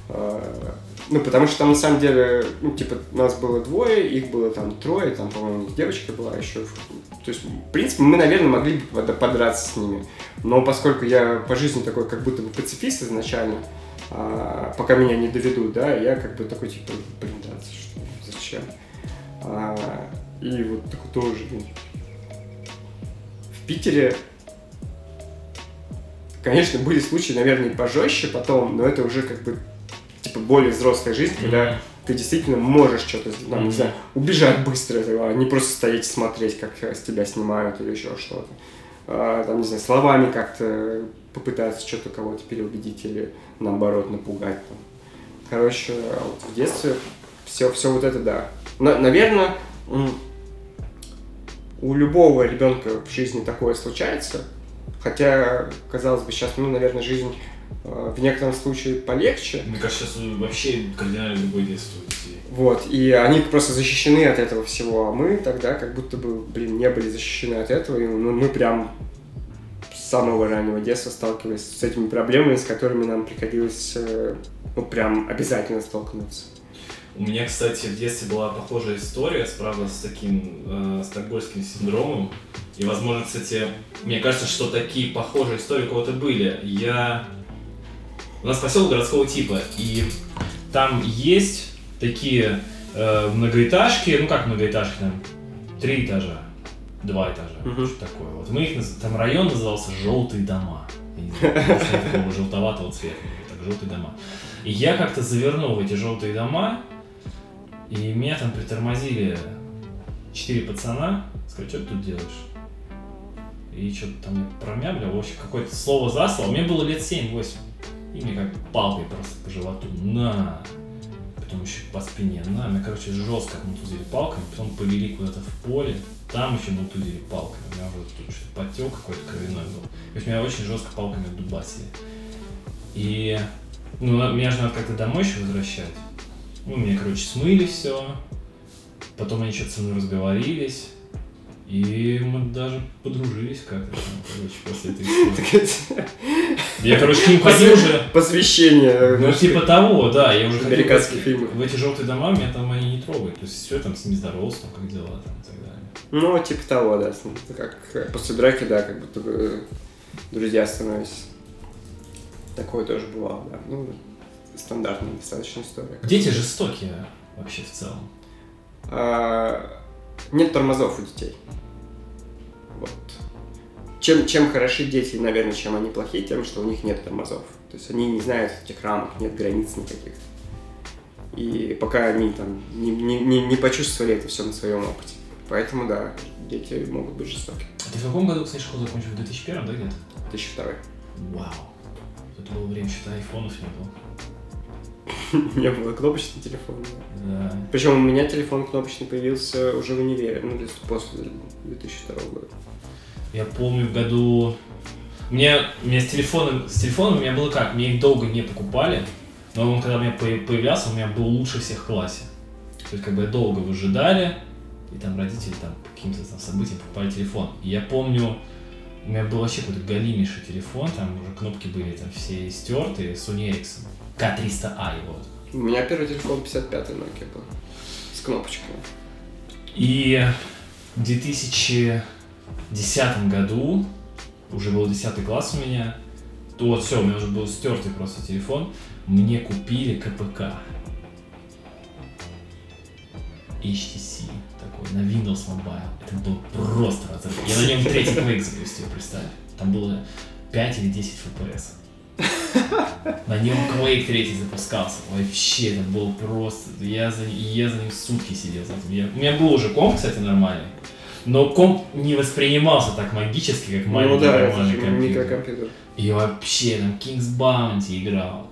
[SPEAKER 2] А, ну, потому что там на самом деле, ну, типа, нас было двое, их было там трое, там, по-моему, девочка была еще. То есть, в принципе, мы, наверное, могли бы подраться с ними. Но поскольку я по жизни такой как будто бы пацифист изначально, а, пока меня не доведут, да, я как бы такой, типа, блин, да, что, зачем? А, и вот такой тоже, блин. В Питере, конечно, были случаи, наверное, пожестче потом, но это уже как бы, типа, более взрослая жизнь, mm-hmm. когда ты действительно можешь что-то, там, mm-hmm. не знаю, убежать быстро, а не просто стоять и смотреть, как с тебя снимают или еще что-то. А, там, не знаю, словами как-то попытаться что-то кого-то переубедить или наоборот напугать. Там. Короче, вот в детстве все, все вот это да. Но, наверное, у любого ребенка в жизни такое случается. Хотя, казалось бы, сейчас, ну, наверное, жизнь э, в некотором случае полегче.
[SPEAKER 1] Мне кажется, сейчас вообще кардинально любое детство
[SPEAKER 2] Вот, и они просто защищены от этого всего, а мы тогда как будто бы, блин, не были защищены от этого, и ну, мы прям самого раннего детства сталкивались с этими проблемами, с которыми нам приходилось э, ну, прям обязательно столкнуться.
[SPEAKER 1] У меня, кстати, в детстве была похожая история, правда, с таким э, стокгольским синдромом. И, возможно, кстати, мне кажется, что такие похожие истории у кого-то были. Я... У нас поселок городского типа, и там есть такие э, многоэтажки, ну как многоэтажки, там, три этажа два этажа, угу. что такое. Вот мы их, там район назывался «Желтые дома». Я не знаю, такого желтоватого цвета, так, «Желтые дома». И я как-то завернул в эти желтые дома, и меня там притормозили четыре пацана, сказали, что ты тут делаешь? И что-то там промямлил, в общем, какое-то слово за слово. Мне было лет 7-8. И мне как палкой просто по животу. На! Потом еще по спине. На! Меня, короче, жестко отмутузили палками. Потом повели куда-то в поле. Там еще мутузили палками. У меня вот тут что-то подтек какой-то кровяной был. То есть меня очень жестко палками дубасили. И ну, меня же надо как-то домой еще возвращать. Ну, мне, короче, смыли все. Потом они что-то со мной разговорились. И мы даже подружились как-то, короче, после этой истории. Я, короче, к ним ходил уже...
[SPEAKER 2] Посвящение.
[SPEAKER 1] Ну, типа того, да, я уже
[SPEAKER 2] Американских
[SPEAKER 1] в-
[SPEAKER 2] фильмов.
[SPEAKER 1] В эти желтые дома меня там они не трогают. То есть все там с ними здоровался, там, как дела там и так далее.
[SPEAKER 2] Ну, типа того, да. Как э, после драки, да, как будто бы э, друзья становились. Такое тоже бывало, да. Ну, стандартная достаточно история.
[SPEAKER 1] Дети жестокие вообще в целом.
[SPEAKER 2] А, Нет тормозов у детей. Вот. Чем, чем хороши дети, наверное, чем они плохие, тем, что у них нет тормозов. То есть они не знают этих рамок, нет границ никаких. И пока они там не, не, не, не почувствовали это все на своем опыте. Поэтому, да, дети могут быть жестоки.
[SPEAKER 1] А ты в каком году, кстати, школу закончил? В 2001, да, где-то?
[SPEAKER 2] 2002.
[SPEAKER 1] Вау. Это было время, что айфонов не было.
[SPEAKER 2] Не было кнопочный телефон. да. Причем у меня телефон кнопочный появился уже в универе, ну, после 2002 года.
[SPEAKER 1] Я помню в году... У меня, у меня с телефоном, с телефоном у меня было как? Мне их долго не покупали, но он когда у меня по- появлялся, у меня был лучше всех в классе. То есть как бы долго выжидали, и там родители там по каким-то там событиям покупали телефон. И я помню, у меня был вообще какой-то галимейший телефон, там уже кнопки были там все стертые, Sony Ericsson. К300i вот.
[SPEAKER 2] У меня первый телефон 55 Nokia был. С кнопочками.
[SPEAKER 1] И в 2010 году, уже был 10 класс у меня, то вот все, у меня уже был стертый просто телефон, мне купили КПК. HTC такой, на Windows Mobile. Это был просто разрыв. Я на нем третий Quake запустил, представь. Там было 5 или 10 FPS. На нем Quake 3 запускался. Вообще, это было просто... Я за, я за ним сутки сидел. Я- у меня был уже комп, кстати, нормальный. Но комп не воспринимался так магически, как маленький
[SPEAKER 2] ну да,
[SPEAKER 1] нормальный компьютер.
[SPEAKER 2] микрокомпьютер.
[SPEAKER 1] И вообще, там, King's Bounty играл.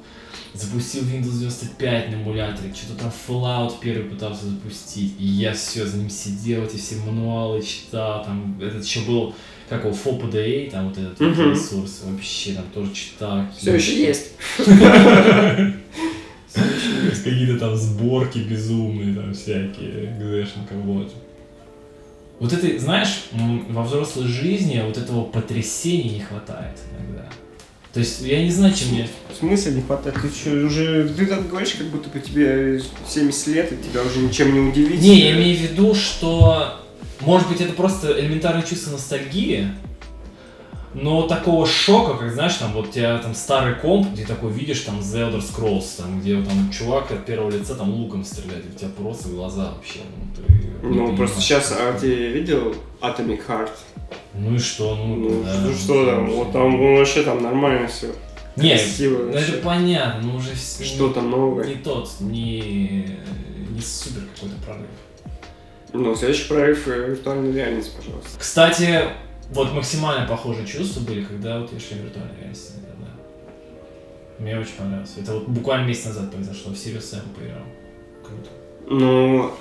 [SPEAKER 1] Запустил Windows 95 на эмуляторе, что-то там Fallout первый пытался запустить. И я все за ним сидел, эти все мануалы читал. Там этот еще был, как его, FOPDA, там вот этот
[SPEAKER 2] Мгм.
[SPEAKER 1] ресурс. Вообще, там тоже читал.
[SPEAKER 2] Все еще есть.
[SPEAKER 1] Какие-то там сборки безумные, там всякие, гдэшника, вот. Вот это, знаешь, во взрослой жизни вот этого потрясения не хватает иногда. То есть я не знаю, чем мне...
[SPEAKER 2] В смысле не хватает? Ты что, уже... Ты так говоришь, как будто бы тебе 70 лет, и тебя уже ничем не удивить.
[SPEAKER 1] Не, я имею в виду, что может быть это просто элементарное чувство ностальгии, но такого шока, как знаешь, там вот у тебя там старый комп, где такой видишь там The Elder Scrolls, там, где там чувак от первого лица там луком стреляет, и у тебя просто глаза вообще. Ну, ты
[SPEAKER 2] Ну, просто сейчас, а ты видел Atomic Heart?
[SPEAKER 1] Ну и что, ну,
[SPEAKER 2] Ну,
[SPEAKER 1] да,
[SPEAKER 2] что, что там? Вот там ну, вообще там нормально все.
[SPEAKER 1] Не,
[SPEAKER 2] красиво
[SPEAKER 1] ну это понятно, но уже с-
[SPEAKER 2] Что там нового?
[SPEAKER 1] не тот, не, не супер какой-то прорыв.
[SPEAKER 2] Ну, следующий прорыв виртуальная реальность, пожалуйста.
[SPEAKER 1] Кстати, вот максимально похожие чувства были, когда вот я шли в виртуальной реальности. Да. Мне очень понравилось. Это вот буквально месяц назад произошло, в Sirius Sam поиграл. Круто.
[SPEAKER 2] Ну,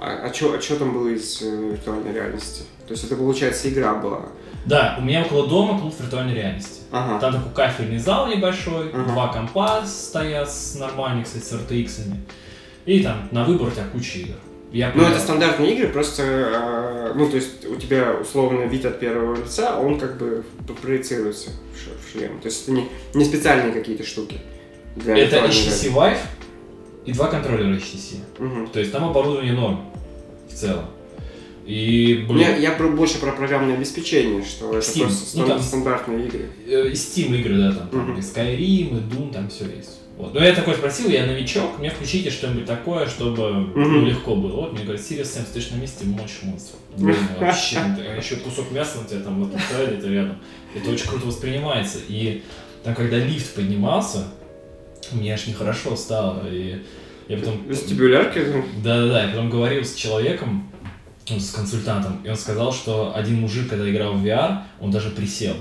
[SPEAKER 2] а, а что там было из э, виртуальной реальности? То есть это, получается, игра была?
[SPEAKER 1] Да, у меня около дома клуб виртуальной реальности.
[SPEAKER 2] Ага.
[SPEAKER 1] Там такой кафельный зал небольшой,
[SPEAKER 2] Ага.
[SPEAKER 1] два компа стоят с нормальными, кстати, с RTX. -ами. И там на выбор у тебя куча игр. Я
[SPEAKER 2] Ну, это стандартные игры, просто, э, ну, то есть у тебя условно вид от первого лица, он как бы проецируется в, шлем. То есть это не, не специальные какие-то штуки. Для
[SPEAKER 1] Это HTC Vive и два контроллера HTC.
[SPEAKER 2] Мгм.
[SPEAKER 1] То есть там оборудование норм в целом. И, блин,
[SPEAKER 2] меня, я про- больше про программное обеспечение, что это
[SPEAKER 1] Steam.
[SPEAKER 2] просто
[SPEAKER 1] Ну,
[SPEAKER 2] стан-
[SPEAKER 1] там-
[SPEAKER 2] стандартные игры.
[SPEAKER 1] э, и Steam игры, да, там, там и Skyrim, и Doom, там все есть. Вот. Но я такой спросил, я новичок, мне включите что-нибудь такое, чтобы ну,
[SPEAKER 2] Мгм.
[SPEAKER 1] легко было. Вот мне говорят, Сириус Сэм, стоишь на месте, мочь монстров. Блин, вообще, а еще кусок мяса на тебя там вот поставили, это рядом. Это очень круто воспринимается. И там, когда лифт поднимался, мне аж нехорошо стало. И я потом...
[SPEAKER 2] Вестибулярки, ну,
[SPEAKER 1] Да-да-да, я потом говорил с человеком, ну, с консультантом, и он сказал, что один мужик, когда играл в VR, он даже присел.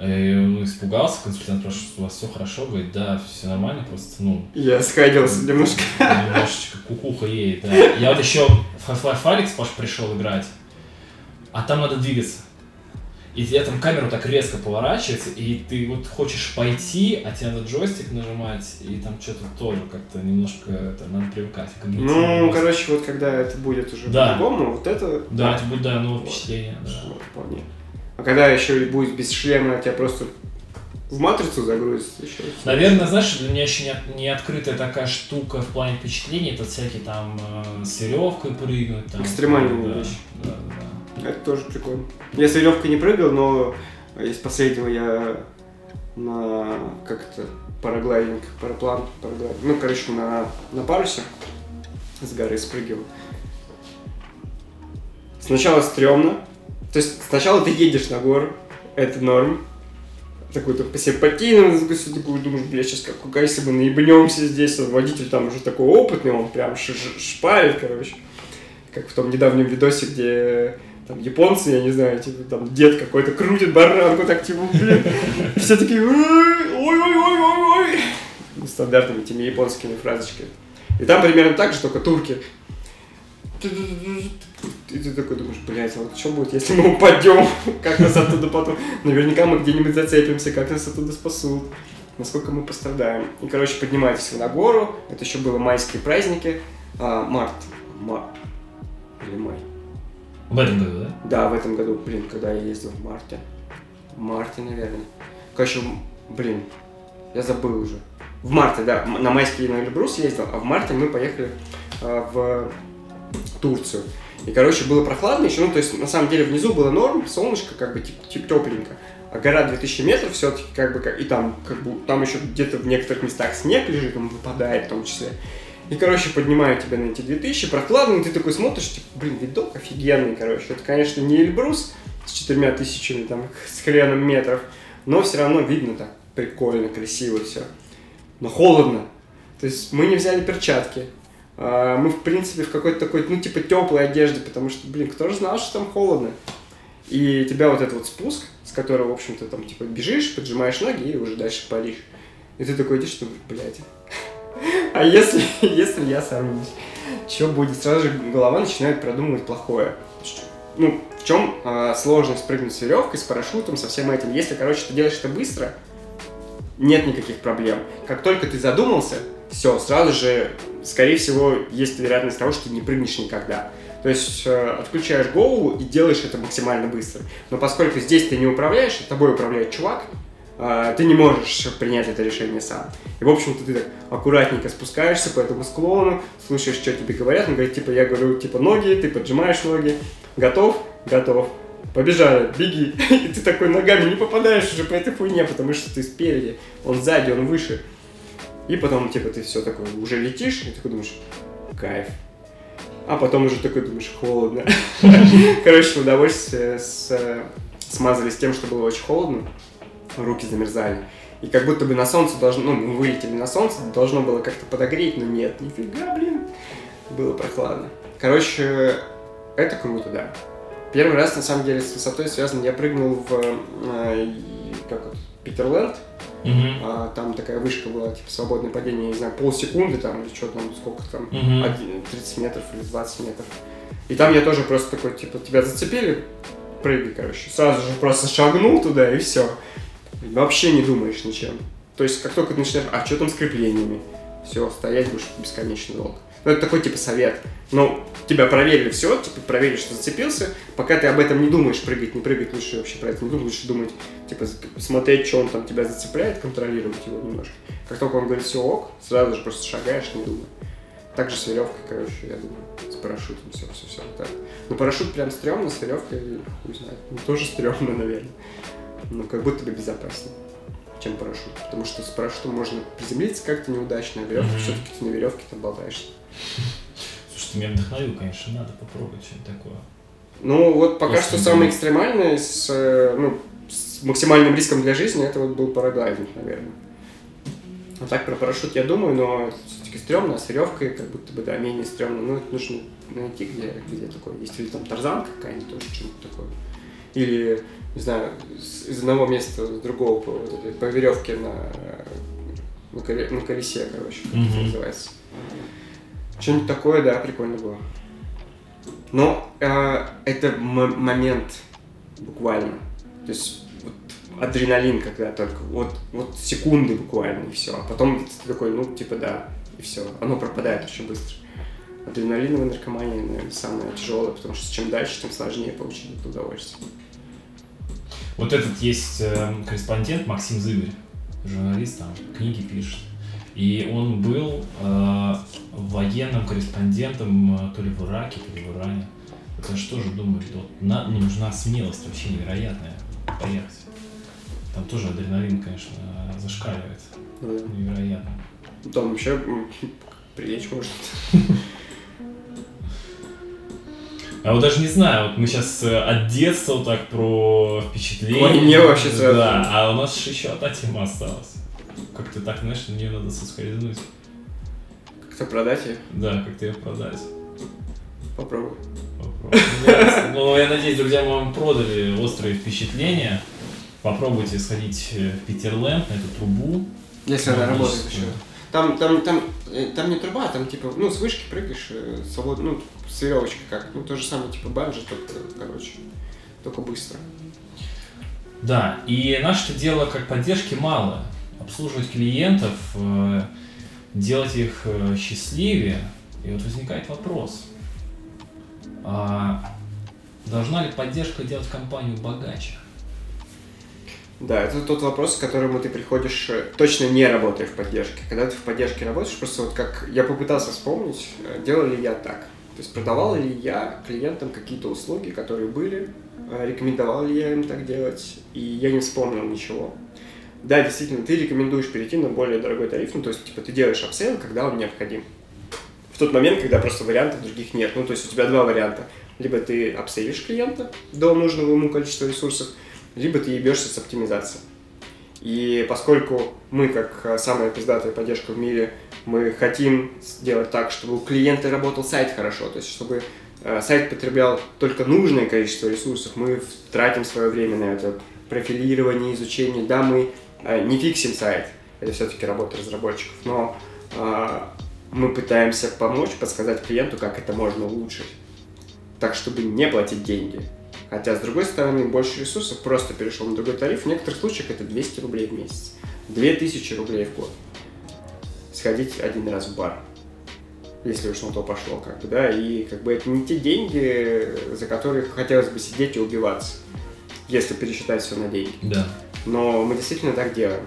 [SPEAKER 1] И он испугался, консультант спрашивает, у вас все хорошо? Говорит, да, все нормально, просто, ну,
[SPEAKER 2] я сходился немножко.
[SPEAKER 1] немножечко кукуха едет, да. Я вот еще в Half-Life Паш пришел играть, а там надо двигаться. И я там камеру так резко поворачивается, и ты вот хочешь пойти, а тебе надо джойстик нажимать, и там что-то тоже как-то немножко это, надо привыкать.
[SPEAKER 2] Ну, короче, вот когда это будет уже
[SPEAKER 1] Да.
[SPEAKER 2] по-другому, вот это...
[SPEAKER 1] Да, это будет, да, новое впечатление, да.
[SPEAKER 2] Вполне. А когда еще будет без шлема, тебя просто в матрицу загрузит еще.
[SPEAKER 1] Наверное, знаешь, для меня еще не, не открытая такая штука в плане впечатлений, это всякие там э, с веревкой прыгнуть. Там,
[SPEAKER 2] Экстремальные
[SPEAKER 1] да,
[SPEAKER 2] вещи. Это тоже прикольно. Я с веревкой не прыгал, но из последнего я на как это параглайдинг, параплан, параглайдинг, ну, короче, на, на парусе с горы спрыгивал. Сначала стрёмно. То есть сначала ты едешь на гору, это норм. Такой ты по себе покинул, такой, думаешь, бля, сейчас как, если мы наебнемся здесь, а водитель там уже такой опытный, он прям ш- шпарит, короче. Как в том недавнем видосе, где там японцы, я не знаю, типа там дед какой-то крутит баранку, так типа, блин, все такие, ой-ой-ой-ой-ой. Стандартными теми японскими фразочками. И там примерно так же, только турки. И ты такой думаешь, блядь, а вот что будет, если мы упадем? Как нас оттуда потом? Наверняка мы где-нибудь зацепимся, как нас оттуда спасут? Насколько мы пострадаем? И, короче, поднимаетесь вы на гору. Это еще было майские праздники. А, март. Март. Или май.
[SPEAKER 1] В этом году, да?
[SPEAKER 2] Да, в этом году, блин, когда я ездил в марте. В марте, наверное. Короче, блин, я забыл уже. В марте, да, на майский на Эльбрус ездил, а в марте мы поехали а, в Турцию. И, короче, было прохладно еще, ну, то есть, на самом деле, внизу было норм, солнышко, как бы, тип, тип тепленько. А гора 2000 метров все-таки, как бы, и там, как бы, там еще где-то в некоторых местах снег лежит, он выпадает в том числе. И, короче, поднимают тебя на эти 2000, прохладно, и ты такой смотришь, типа, блин, видок офигенный, короче. Это, конечно, не Эльбрус с четырьмя тысячами, там, с хреном метров, но все равно видно так прикольно, красиво все. Но холодно. То есть мы не взяли перчатки. А, Мы, в принципе, в какой-то такой, ну, типа, теплой одежде, потому что, блин, кто же знал, что там холодно. И тебя вот этот вот спуск, с которого, в общем-то, там, типа, бежишь, поджимаешь ноги и уже дальше паришь. И ты такой идешь, что, блядь, а если, если я сорвусь? Что будет? Сразу же голова начинает продумывать плохое. Ну, в чем сложность прыгнуть с веревкой, с парашютом, со всем этим? Если, короче, ты делаешь это быстро, нет никаких проблем. Как только ты задумался, все, сразу же, скорее всего, есть вероятность того, что ты не прыгнешь никогда. То есть э, отключаешь голову и делаешь это максимально быстро. Но поскольку здесь ты не управляешь, а тобой управляет чувак, э, ты не можешь принять это решение сам. И, в общем-то, ты так аккуратненько спускаешься по этому склону, слушаешь, что тебе говорят. Он говорит, типа, я говорю, типа, ноги, ты поджимаешь ноги. Готов? Готов. Побежали, беги. И ты такой ногами не попадаешь уже по этой хуйне, потому что ты спереди, он сзади, он выше. И потом, типа, ты все такой уже летишь, и такой думаешь, кайф. А потом уже такой думаешь, холодно. Короче, удовольствие э, смазались тем, что было очень холодно. Руки замерзали. И как будто бы на солнце должно, ну, мы вылетели на солнце, должно было как-то подогреть, но нет, нифига, блин. Было прохладно. Короче, это круто, да. Первый раз, на самом деле, с высотой связан. Я прыгнул в, э, как вот, Питерленд,
[SPEAKER 1] Мгм.
[SPEAKER 2] а, там такая вышка была, типа, свободное падение, не знаю, полсекунды там, или что там, сколько там,
[SPEAKER 1] Мгм.
[SPEAKER 2] один- 30 метров или 20 метров. И там я тоже просто такой, типа, тебя зацепили, прыгай, короче. Сразу же просто шагнул туда, и все. Вообще не думаешь ничем. То есть, как только ты начинаешь, а что там с креплениями? Все, стоять будешь бесконечно долго. Ну, это такой, типа, совет. Ну, тебя проверили все, типа, проверили, что зацепился. Пока ты об этом не думаешь, прыгать, не прыгать, лучше вообще про это не думать, лучше думать, типа, смотреть, что он там тебя зацепляет, контролировать его немножко. Как только он говорит, все ок, сразу же просто шагаешь, не думай. Так же с веревкой, короче, я думаю, с парашютом, все, все, все. Так. Ну, парашют прям стрёмно, с веревкой, хуй знает. Ну, тоже стрёмно, наверное. Но как будто бы безопаснее, чем парашют. Потому что с парашютом можно приземлиться как-то неудачно, а веревка
[SPEAKER 1] Мгм.
[SPEAKER 2] все-таки ты на веревке там болтаешься.
[SPEAKER 1] Слушай, ты меня вдохновил, конечно, надо попробовать что-нибудь такое.
[SPEAKER 2] Ну, вот пока
[SPEAKER 1] Если
[SPEAKER 2] что самое экстремальное с, э, ну, с максимальным риском для жизни, это вот был параглайдинг, наверное. А так про парашют я думаю, но все-таки стрёмно, а с веревкой как будто бы, да, менее стрёмно. Ну, это нужно найти, где, где такое есть. Или там тарзанка какая-нибудь тоже, что-нибудь такое. Или, не знаю, из одного места в другого по, по веревке на, на, коле- на колесе, короче, как это
[SPEAKER 1] Мгм.
[SPEAKER 2] называется. Что-нибудь такое, да, прикольно было. Но э, это м- момент буквально. То есть вот адреналин, когда только вот, вот секунды буквально и все. А потом ты такой, ну, типа, да, и все. Оно пропадает очень быстро. Адреналиновая наркомания, наверное, самая тяжелая, потому что чем дальше, тем сложнее получить это удовольствие.
[SPEAKER 1] Вот этот есть э, корреспондент Максим Зыбарь, журналист, там книги пишет. И он был э, военным корреспондентом э, то ли в Ираке, то ли в Иране. Это что же думаю, вот на, ну, нужна смелость вообще невероятная поехать. Там тоже адреналин, конечно, зашкаливает.
[SPEAKER 2] Ну,
[SPEAKER 1] Невероятно.
[SPEAKER 2] Там вообще прилечь может.
[SPEAKER 1] А вот даже не знаю, вот мы сейчас от детства вот так про впечатление.
[SPEAKER 2] Ой, мне вообще сразу.
[SPEAKER 1] Да, а у нас же еще одна тема осталась. Как-то так, знаешь, на нее надо соскользнуть.
[SPEAKER 2] Как-то продать ее?
[SPEAKER 1] Да, как-то ее продать.
[SPEAKER 2] Попробуй.
[SPEAKER 1] Попробуй. Ну, я надеюсь, друзья, мы вам продали острые впечатления. Попробуйте сходить в Питерленд на эту трубу.
[SPEAKER 2] Если она работает еще. Там, там, там, э, там не труба, там типа, ну, с вышки прыгаешь, э, свободно, ну, с веревочкой как. Ну, то же самое, типа банджи, только, короче, только быстро.
[SPEAKER 1] Да, и наше дело как поддержки мало. Обслуживать клиентов, э, делать их э, счастливее. И вот возникает вопрос. А должна ли поддержка делать компанию богаче?
[SPEAKER 2] Да, это тот вопрос, к которому ты приходишь, э, точно не работая в поддержке. Когда ты в поддержке работаешь, просто вот как я попытался вспомнить, э, делал ли я так. То есть продавал ли я клиентам какие-то услуги, которые были, э, рекомендовал ли я им так делать, и я не вспомнил ничего. Да, действительно, ты рекомендуешь перейти на более дорогой тариф, ну, то есть, типа, ты делаешь upsell, когда он необходим. В тот момент, когда просто вариантов других нет. Ну, то есть, у тебя два варианта. Либо ты апсейлишь клиента до нужного ему количества ресурсов, либо ты ебешься с оптимизацией. И поскольку мы, как э, самая пиздатая поддержка в мире, мы хотим сделать так, чтобы у клиента работал сайт хорошо, то есть чтобы э, сайт потреблял только нужное количество ресурсов, мы тратим свое время на это профилирование, изучение. Да, мы э, не фиксим сайт, это все-таки работа разработчиков, но э, мы пытаемся помочь, подсказать клиенту, как это можно улучшить, так, чтобы не платить деньги. Хотя, с другой стороны, больше ресурсов просто перешел на другой тариф. В некоторых случаях это 200 рублей в месяц, 2000 рублей в год. Сходить один раз в бар, если уж на то пошло, как бы, да, и как бы это не те деньги, за которые хотелось бы сидеть и убиваться, если пересчитать все на деньги.
[SPEAKER 1] Да.
[SPEAKER 2] Но мы действительно так делаем.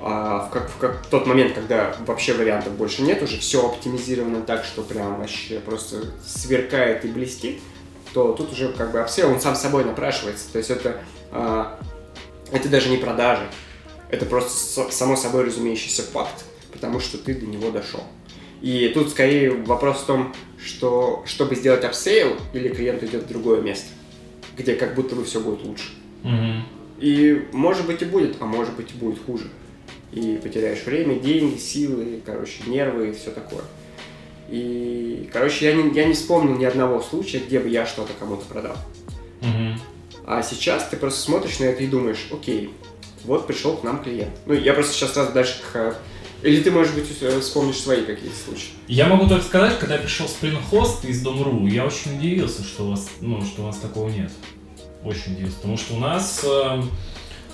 [SPEAKER 2] А в, как, в как- тот момент, когда вообще вариантов больше нет, уже все оптимизировано так, что прям вообще просто сверкает и блестит, то тут уже как бы upsell, он сам собой напрашивается. То есть это, а, это даже не продажи, это просто само собой разумеющийся факт, потому что ты до него дошел. И тут скорее вопрос в том, что чтобы сделать upsell, или клиент идет в другое место, где как будто бы все будет лучше.
[SPEAKER 1] Мгм.
[SPEAKER 2] И может быть и будет, а может быть и будет хуже. И потеряешь время, деньги, силы, короче, нервы и все такое. И, короче, я не, я не вспомнил ни одного случая, где бы я что-то кому-то продал.
[SPEAKER 1] Мгм.
[SPEAKER 2] А сейчас ты просто смотришь на это и думаешь, окей, вот пришел к нам клиент. Ну, я просто сейчас сразу дальше к... Или ты, может быть, э, вспомнишь свои какие-то случаи.
[SPEAKER 1] Я могу только сказать, когда пришел Spring Host из Дом.ру, я очень удивился, что у вас, ну, что у вас такого нет. Очень удивился, потому что у нас э,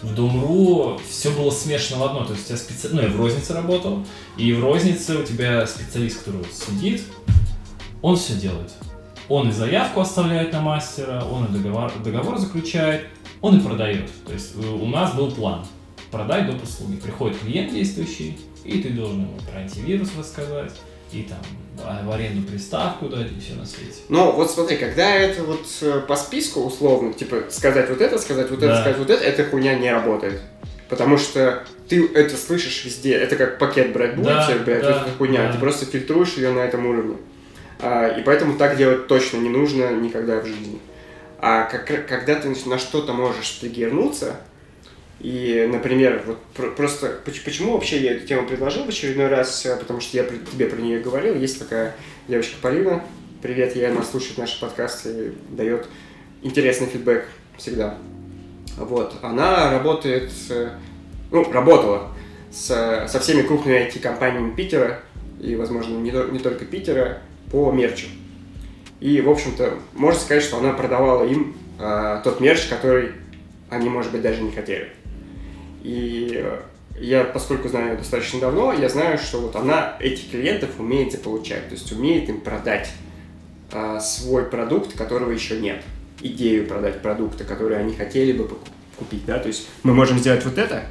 [SPEAKER 1] в Дом.ру все было смешано в одно. То есть у тебя специ... ну, я в рознице работал, и в рознице у тебя специалист, который сидит, он все делает. Он и заявку оставляет на мастера, он и договор, договор заключает, он и продает. То есть э, у нас был план. Продай доп. услуги. Приходит клиент действующий, и ты должен ему про антивирус рассказать, и там а, в аренду приставку дать, и все на свете.
[SPEAKER 2] Ну, вот смотри, когда это вот э, по списку условно, типа сказать вот это, сказать вот это,
[SPEAKER 1] Да.
[SPEAKER 2] сказать вот это, эта хуйня не работает. Потому что ты это слышишь везде. Это как пакет брать будете,
[SPEAKER 1] Да,
[SPEAKER 2] блядь,
[SPEAKER 1] да,
[SPEAKER 2] эта хуйня.
[SPEAKER 1] да.
[SPEAKER 2] Ты просто фильтруешь ее на этом уровне. А, и поэтому так делать точно не нужно никогда в жизни. А как, когда ты на что-то можешь триггернуться, и, например, вот про- просто поч- почему вообще я эту тему предложил в очередной раз, э, потому что я тебе про нее говорил. Есть такая девочка Полина, привет, ей она слушает наши подкасты и дает интересный фидбэк всегда. Вот, она работает, э, ну, работала с, со всеми крупными IT-компаниями Питера, и, возможно, не, не только Питера, по мерчу. И, в общем-то, можно сказать, что она продавала им а, тот мерч, который они, может быть, даже не хотели. И я, поскольку знаю ее достаточно давно, я знаю, что вот она этих клиентов умеет заполучать, то есть умеет им продать а, свой продукт, которого еще нет. Идею продать продукта, который они хотели бы купить, да, то есть мы можем сделать вот это,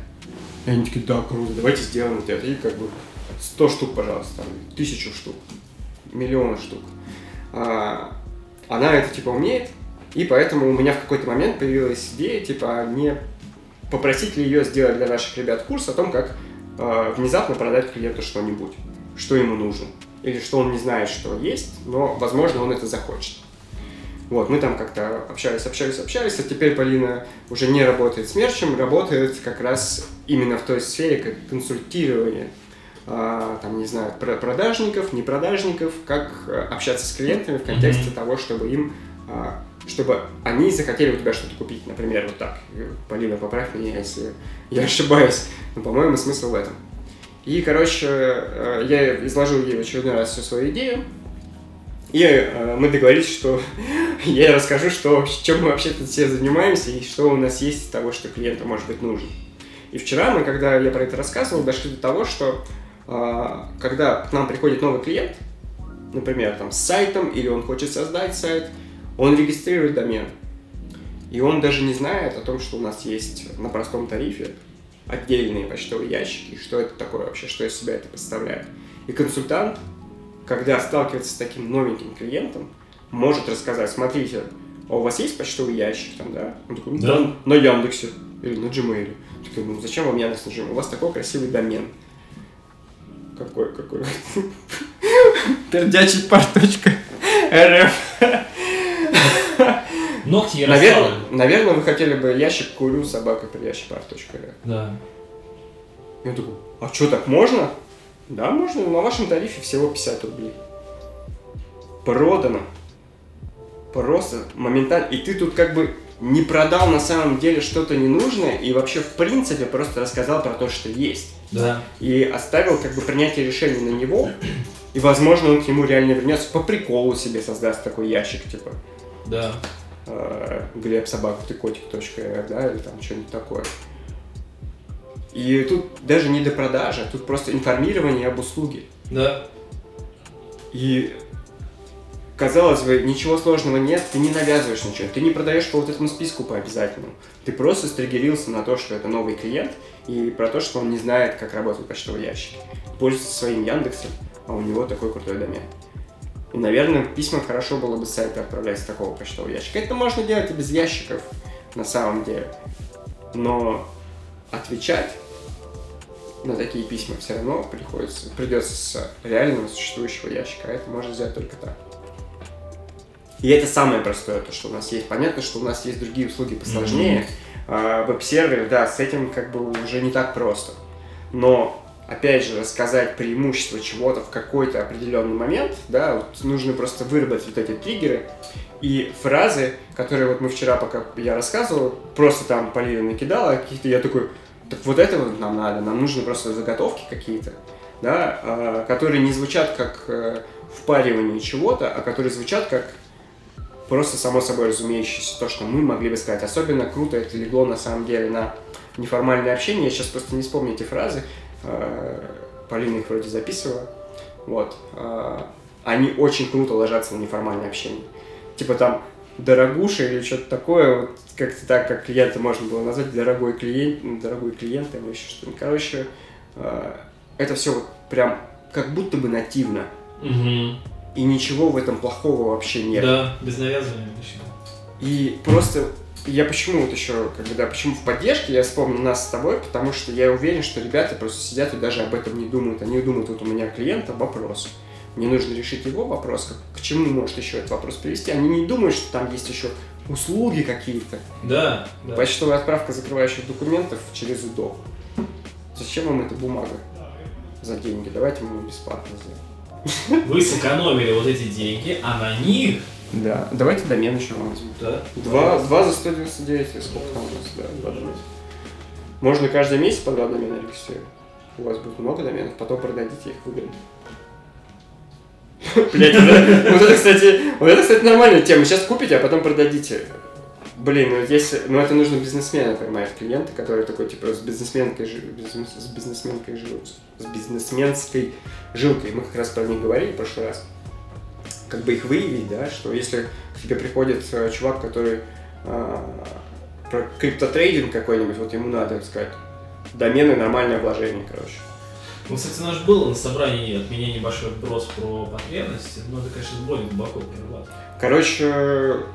[SPEAKER 2] и они такие, да, круто, давайте сделаем вот это, и как бы 100 штук, пожалуйста, тысячу штук, миллионы штук. А, она это, типа, умеет, и поэтому у меня в какой-то момент появилась идея, типа, не попросить ли ее сделать для наших ребят курс о том, как э, внезапно продать клиенту что-нибудь, что ему нужно. Или что он не знает, что есть, но, возможно, он это захочет. Вот, мы там как-то общались, общались, общались, а теперь Полина уже не работает с мерчем, работает как раз именно в той сфере, как консультирование, а, там, не знаю, продажников, не продажников, как э, общаться с клиентами в контексте mm-hmm. того, чтобы им а, чтобы они захотели у тебя что-то купить, например, вот так. Полина, поправь меня, если я ошибаюсь. Но, по-моему, смысл в этом. И, короче, э, я изложил ей в очередной раз всю свою идею. И э, мы договорились, что я расскажу, что, чем мы вообще тут все занимаемся и что у нас есть того, что клиенту может быть нужен. И вчера мы, когда я про это рассказывал, дошли до того, что э, когда к нам приходит новый клиент, например, там, с сайтом, или он хочет создать сайт, он регистрирует домен. И он даже не знает о том, что у нас есть на простом тарифе отдельные почтовые ящики, что это такое вообще, что из себя это представляет. И консультант, когда сталкивается с таким новеньким клиентом, может рассказать, смотрите, а у вас есть почтовый ящик там, да? Он такой, да, да на Яндексе или на Gmail. Такой, ну зачем вам Яндекс на Gmail? У вас такой красивый домен. Какой, какой? Пердячий пар.рф
[SPEAKER 1] Ногти
[SPEAKER 2] наверное, наверное, вы хотели бы ящик курю собака ящик.рф.
[SPEAKER 1] Да.
[SPEAKER 2] Я такой, а что, так можно? Да, можно, на вашем тарифе всего 50 рублей. Продано. Просто моментально. И ты тут как бы не продал на самом деле что-то ненужное и вообще в принципе просто рассказал про то, что есть.
[SPEAKER 1] Да.
[SPEAKER 2] И оставил как бы принятие решения на него. И возможно он к нему реально вернется по приколу себе создаст такой ящик, типа.
[SPEAKER 1] Да.
[SPEAKER 2] Э, Глеб собака ты котик точка, да, или там что-нибудь такое. И тут даже не до продажи, тут просто информирование об услуге.
[SPEAKER 1] Да.
[SPEAKER 2] И казалось бы, ничего сложного нет, ты не навязываешь ничего, ты не продаешь по вот этому списку по обязательному. Ты просто стригерился на то, что это новый клиент, и про то, что он не знает, как работает почтовый ящик. Пользуется своим Яндексом, а у него такой крутой домен. И, наверное, письма хорошо было бы с сайта отправлять с такого почтового ящика. Это можно делать и без ящиков, на самом деле. Но отвечать на такие письма все равно приходится, придется с реального существующего ящика, а это можно сделать только так. И это самое простое, то, что у нас есть. Понятно, что у нас есть другие услуги посложнее. Mm-hmm. А, веб-сервер, да, с этим как бы уже не так просто. Но опять же, рассказать преимущество чего-то в какой-то определенный момент, да, вот нужно просто выработать вот эти триггеры и фразы, которые вот мы вчера, пока я рассказывал, просто там Полина накидала какие-то, я такой, так вот это вот нам надо, нам нужны просто заготовки какие-то, да, а, которые не звучат как э, впаривание чего-то, а которые звучат как просто само собой разумеющееся то, что мы могли бы сказать. Особенно круто это легло на самом деле на неформальное общение. Я сейчас просто не вспомню эти фразы. Э, Полина их вроде записывала. Вот. Э, они очень круто ложатся на неформальное общение. Типа там дорогуша или что-то такое, вот как-то так, как клиента можно было назвать, дорогой клиент, дорогой клиент или еще что-нибудь. Короче, э, это все вот прям как будто бы нативно.
[SPEAKER 1] Угу.
[SPEAKER 2] И ничего в этом плохого вообще нет.
[SPEAKER 1] Да, без навязывания.
[SPEAKER 2] И просто я почему вот еще, когда, почему в поддержке я вспомнил нас с тобой, потому что я уверен, что ребята просто сидят и даже об этом не думают. Они думают, вот у меня клиента вопрос. Мне нужно решить его вопрос, как, к чему может еще этот вопрос привести. Они не думают, что там есть еще услуги какие-то.
[SPEAKER 1] Да,
[SPEAKER 2] да. Почтовая отправка закрывающих документов через УДО. Зачем вам эта бумага за деньги? Давайте мы бесплатно сделаем.
[SPEAKER 1] Вы сэкономили вот эти деньги, а на них
[SPEAKER 2] да. Давайте домен еще возьмем.
[SPEAKER 1] Да?
[SPEAKER 2] Два, два за 199, сколько там у нас, да, домена. Можно каждый месяц по два домена регистрировать. У вас будет много доменов, потом продадите их выгодно. Блять, вот это, кстати, вот это, кстати, нормальная тема. Сейчас купите, а потом продадите. Блин, ну если, ну это нужно бизнесмена, понимаешь, клиента, который такой, типа, с бизнесменкой, с бизнесменкой жилкой, с бизнесменской жилкой. Мы как раз про них говорили в прошлый раз как бы их выявить, да, что если к тебе приходит э, чувак, который э, про криптотрейдинг какой-нибудь, вот ему надо, так сказать, домены, нормальное вложение, короче.
[SPEAKER 1] Ну, кстати, наш был на собрании от меня небольшой вброс про потребности, но это, конечно, более глубоко прорабатывать.
[SPEAKER 2] Короче,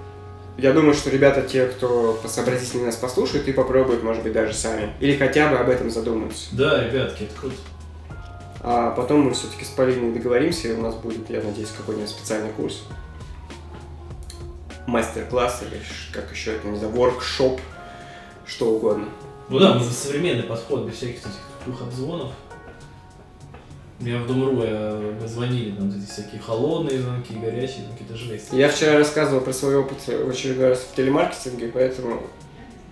[SPEAKER 2] я думаю, что ребята, те, кто посообразительнее нас послушают и попробуют, может быть, даже сами. Или хотя бы об этом задумаются.
[SPEAKER 1] Да, ребятки, это круто.
[SPEAKER 2] А потом мы все-таки с Полиной договоримся, и у нас будет, я надеюсь, какой-нибудь специальный курс. Мастер-класс или как еще это, не знаю, воркшоп, что угодно.
[SPEAKER 1] Ну да, современный подход, без всяких этих тупых обзвонов. Я в Дом.ру я, звонили, там эти всякие холодные звонки, горячие звонки, это жесть.
[SPEAKER 2] Я вчера рассказывал про свой опыт в очередной раз в телемаркетинге, поэтому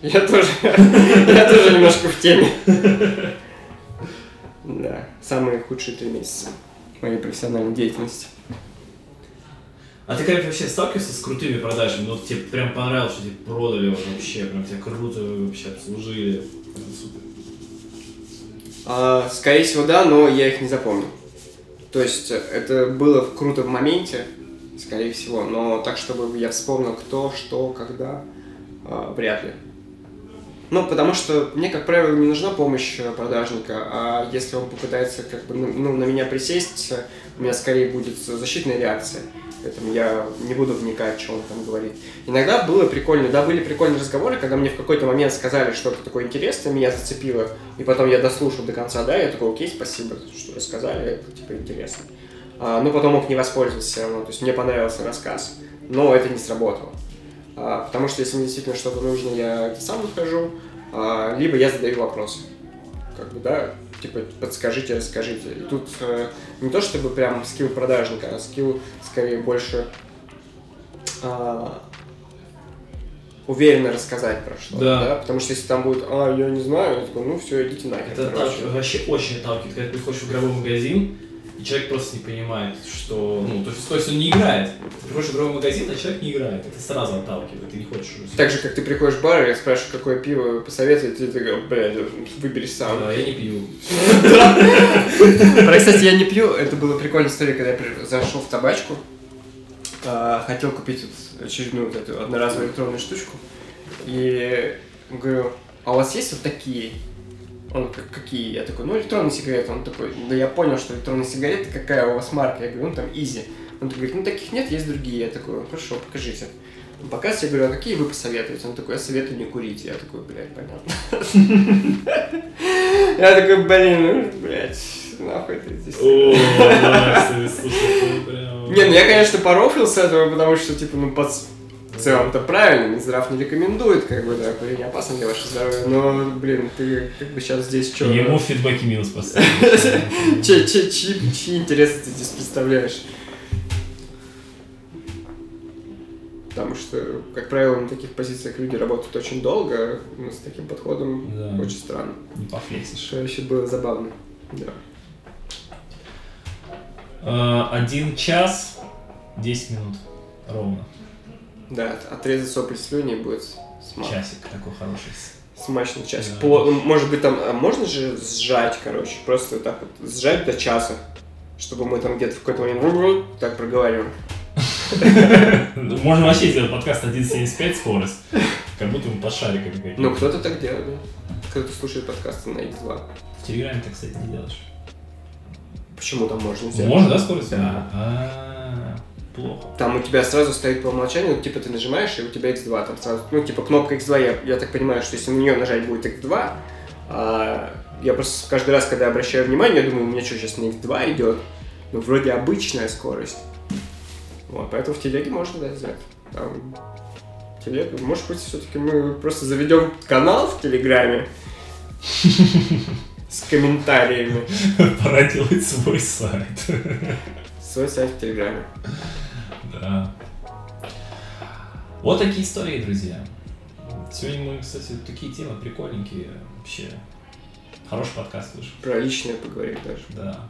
[SPEAKER 2] я тоже, я тоже немножко в теме. Да, самые худшие три месяца моей профессиональной деятельности.
[SPEAKER 1] А ты как вообще сталкивался с крутыми продажами? Ну, тебе прям понравилось, что тебе продали вообще, прям тебя круто вообще обслужили.
[SPEAKER 2] А, скорее всего, да, но я их не запомнил. То есть э, это было круто в моменте, скорее всего, но так, чтобы я вспомнил кто, что, когда, а, вряд ли. Ну, потому что мне, как правило, не нужна помощь э, продажника, а если он попытается как бы ну, ну, на меня присесть, у меня скорее будет защитная реакция. Поэтому я не буду вникать, что он там говорит. Иногда было прикольно, да, были прикольные разговоры, когда мне в какой-то момент сказали что-то такое интересное, меня зацепило, и потом я дослушал до конца, да, я такой, окей, спасибо, что рассказали, это типа интересно. А, но потом мог не воспользоваться все равно, то есть мне понравился рассказ, но это не сработало. А, потому что если мне действительно что-то нужно, я сам нахожу, а, либо я задаю вопросы. Как бы, да, типа, подскажите, расскажите. И тут э, не то чтобы прям скилл продажника, а скилл скорее больше а, уверенно рассказать про что-то,
[SPEAKER 1] Да.
[SPEAKER 2] да. Потому что если там будет, а, я не знаю, я такой, ну все, идите нахер.
[SPEAKER 1] Это
[SPEAKER 2] короче.
[SPEAKER 1] вообще очень отталкивает, когда ты приходишь в игровой магазин, и человек просто не понимает, что, ну, то есть, то есть он не играет. Ты приходишь в игровой магазин, а человек не играет. Это сразу отталкивает, ты не хочешь уже.
[SPEAKER 2] Так же, как ты приходишь в бар, и я спрашиваю, какое пиво посоветовать, и ты такой, блядь, выбери сам.
[SPEAKER 1] Да, я не пью.
[SPEAKER 2] Про, кстати, я не пью. Это была прикольная история, когда я зашел в табачку. а, хотел купить очередную вот эту одноразовую электронную штучку. И говорю, а у вас есть вот такие? Он как, какие? Я такой, ну электронные сигареты. Он такой, да я понял, что электронные сигареты, какая у вас марка? Я говорю, ну там Easy. Он такой говорит, ну таких нет, есть другие. Я такой, «Ну, хорошо, покажите. Он показывает, я говорю, а какие вы посоветуете? Он такой, я советую не курить. Я такой, блядь, понятно. Я такой, блин, ну, блядь, нахуй ты здесь.
[SPEAKER 1] О, слушай, прям...
[SPEAKER 2] Не, ну я, конечно, порофлил с этого, потому что, типа, ну, под... целом-то правильно, Минздрав не рекомендует, как бы, да, курение опасно для вашего здоровья, но, блин, ты как бы сейчас здесь что?
[SPEAKER 1] Ему в фидбэке минус поставили.
[SPEAKER 2] Чьи, интересы ты здесь представляешь? Потому что, как правило, на таких позициях люди работают очень долго, но с таким подходом
[SPEAKER 1] Да.
[SPEAKER 2] очень странно.
[SPEAKER 1] Не пофлексишь.
[SPEAKER 2] Что еще было забавно. Да.
[SPEAKER 1] Э, Один час, 10 минут. Ровно.
[SPEAKER 2] Да, отрезать сопли слюни будет смак.
[SPEAKER 1] Часик такой хороший.
[SPEAKER 2] Смачный час.
[SPEAKER 1] Да.
[SPEAKER 2] По- ну, может быть, там, а можно же сжать, короче, просто вот так вот, сжать до часа, чтобы мы там где-то в какой-то момент так проговариваем.
[SPEAKER 1] Ну, Можно вообще сделать подкаст 1.75 скорость. Как будто мы под шариками.
[SPEAKER 2] Ну, кто-то так делает, да. Кто-то слушает подкасты на X2.
[SPEAKER 1] В Телеграме ты, кстати, не делаешь.
[SPEAKER 2] Почему там можно взять?
[SPEAKER 1] Можно, да, скорость?
[SPEAKER 2] Да.
[SPEAKER 1] Плохо.
[SPEAKER 2] Там у тебя сразу стоит по умолчанию, типа ты нажимаешь, и у тебя X2 там сразу. Ну, типа кнопка X2, я, я так понимаю, что если на нее нажать будет X2, а, я просто каждый раз, когда обращаю внимание, я думаю, у меня что, сейчас на X2 идет? Ну, вроде обычная скорость. Вот, поэтому в телеге можно, да, сделать. Там, телега, может быть, все-таки мы просто заведем канал в Телеграме с комментариями.
[SPEAKER 1] Пора делать свой сайт.
[SPEAKER 2] Свой сайт в Телеграме.
[SPEAKER 1] Да. Вот такие истории, друзья. Сегодня мы, кстати, такие темы прикольненькие вообще. Хороший подкаст вышел.
[SPEAKER 2] Про личное поговорить даже.
[SPEAKER 1] Да.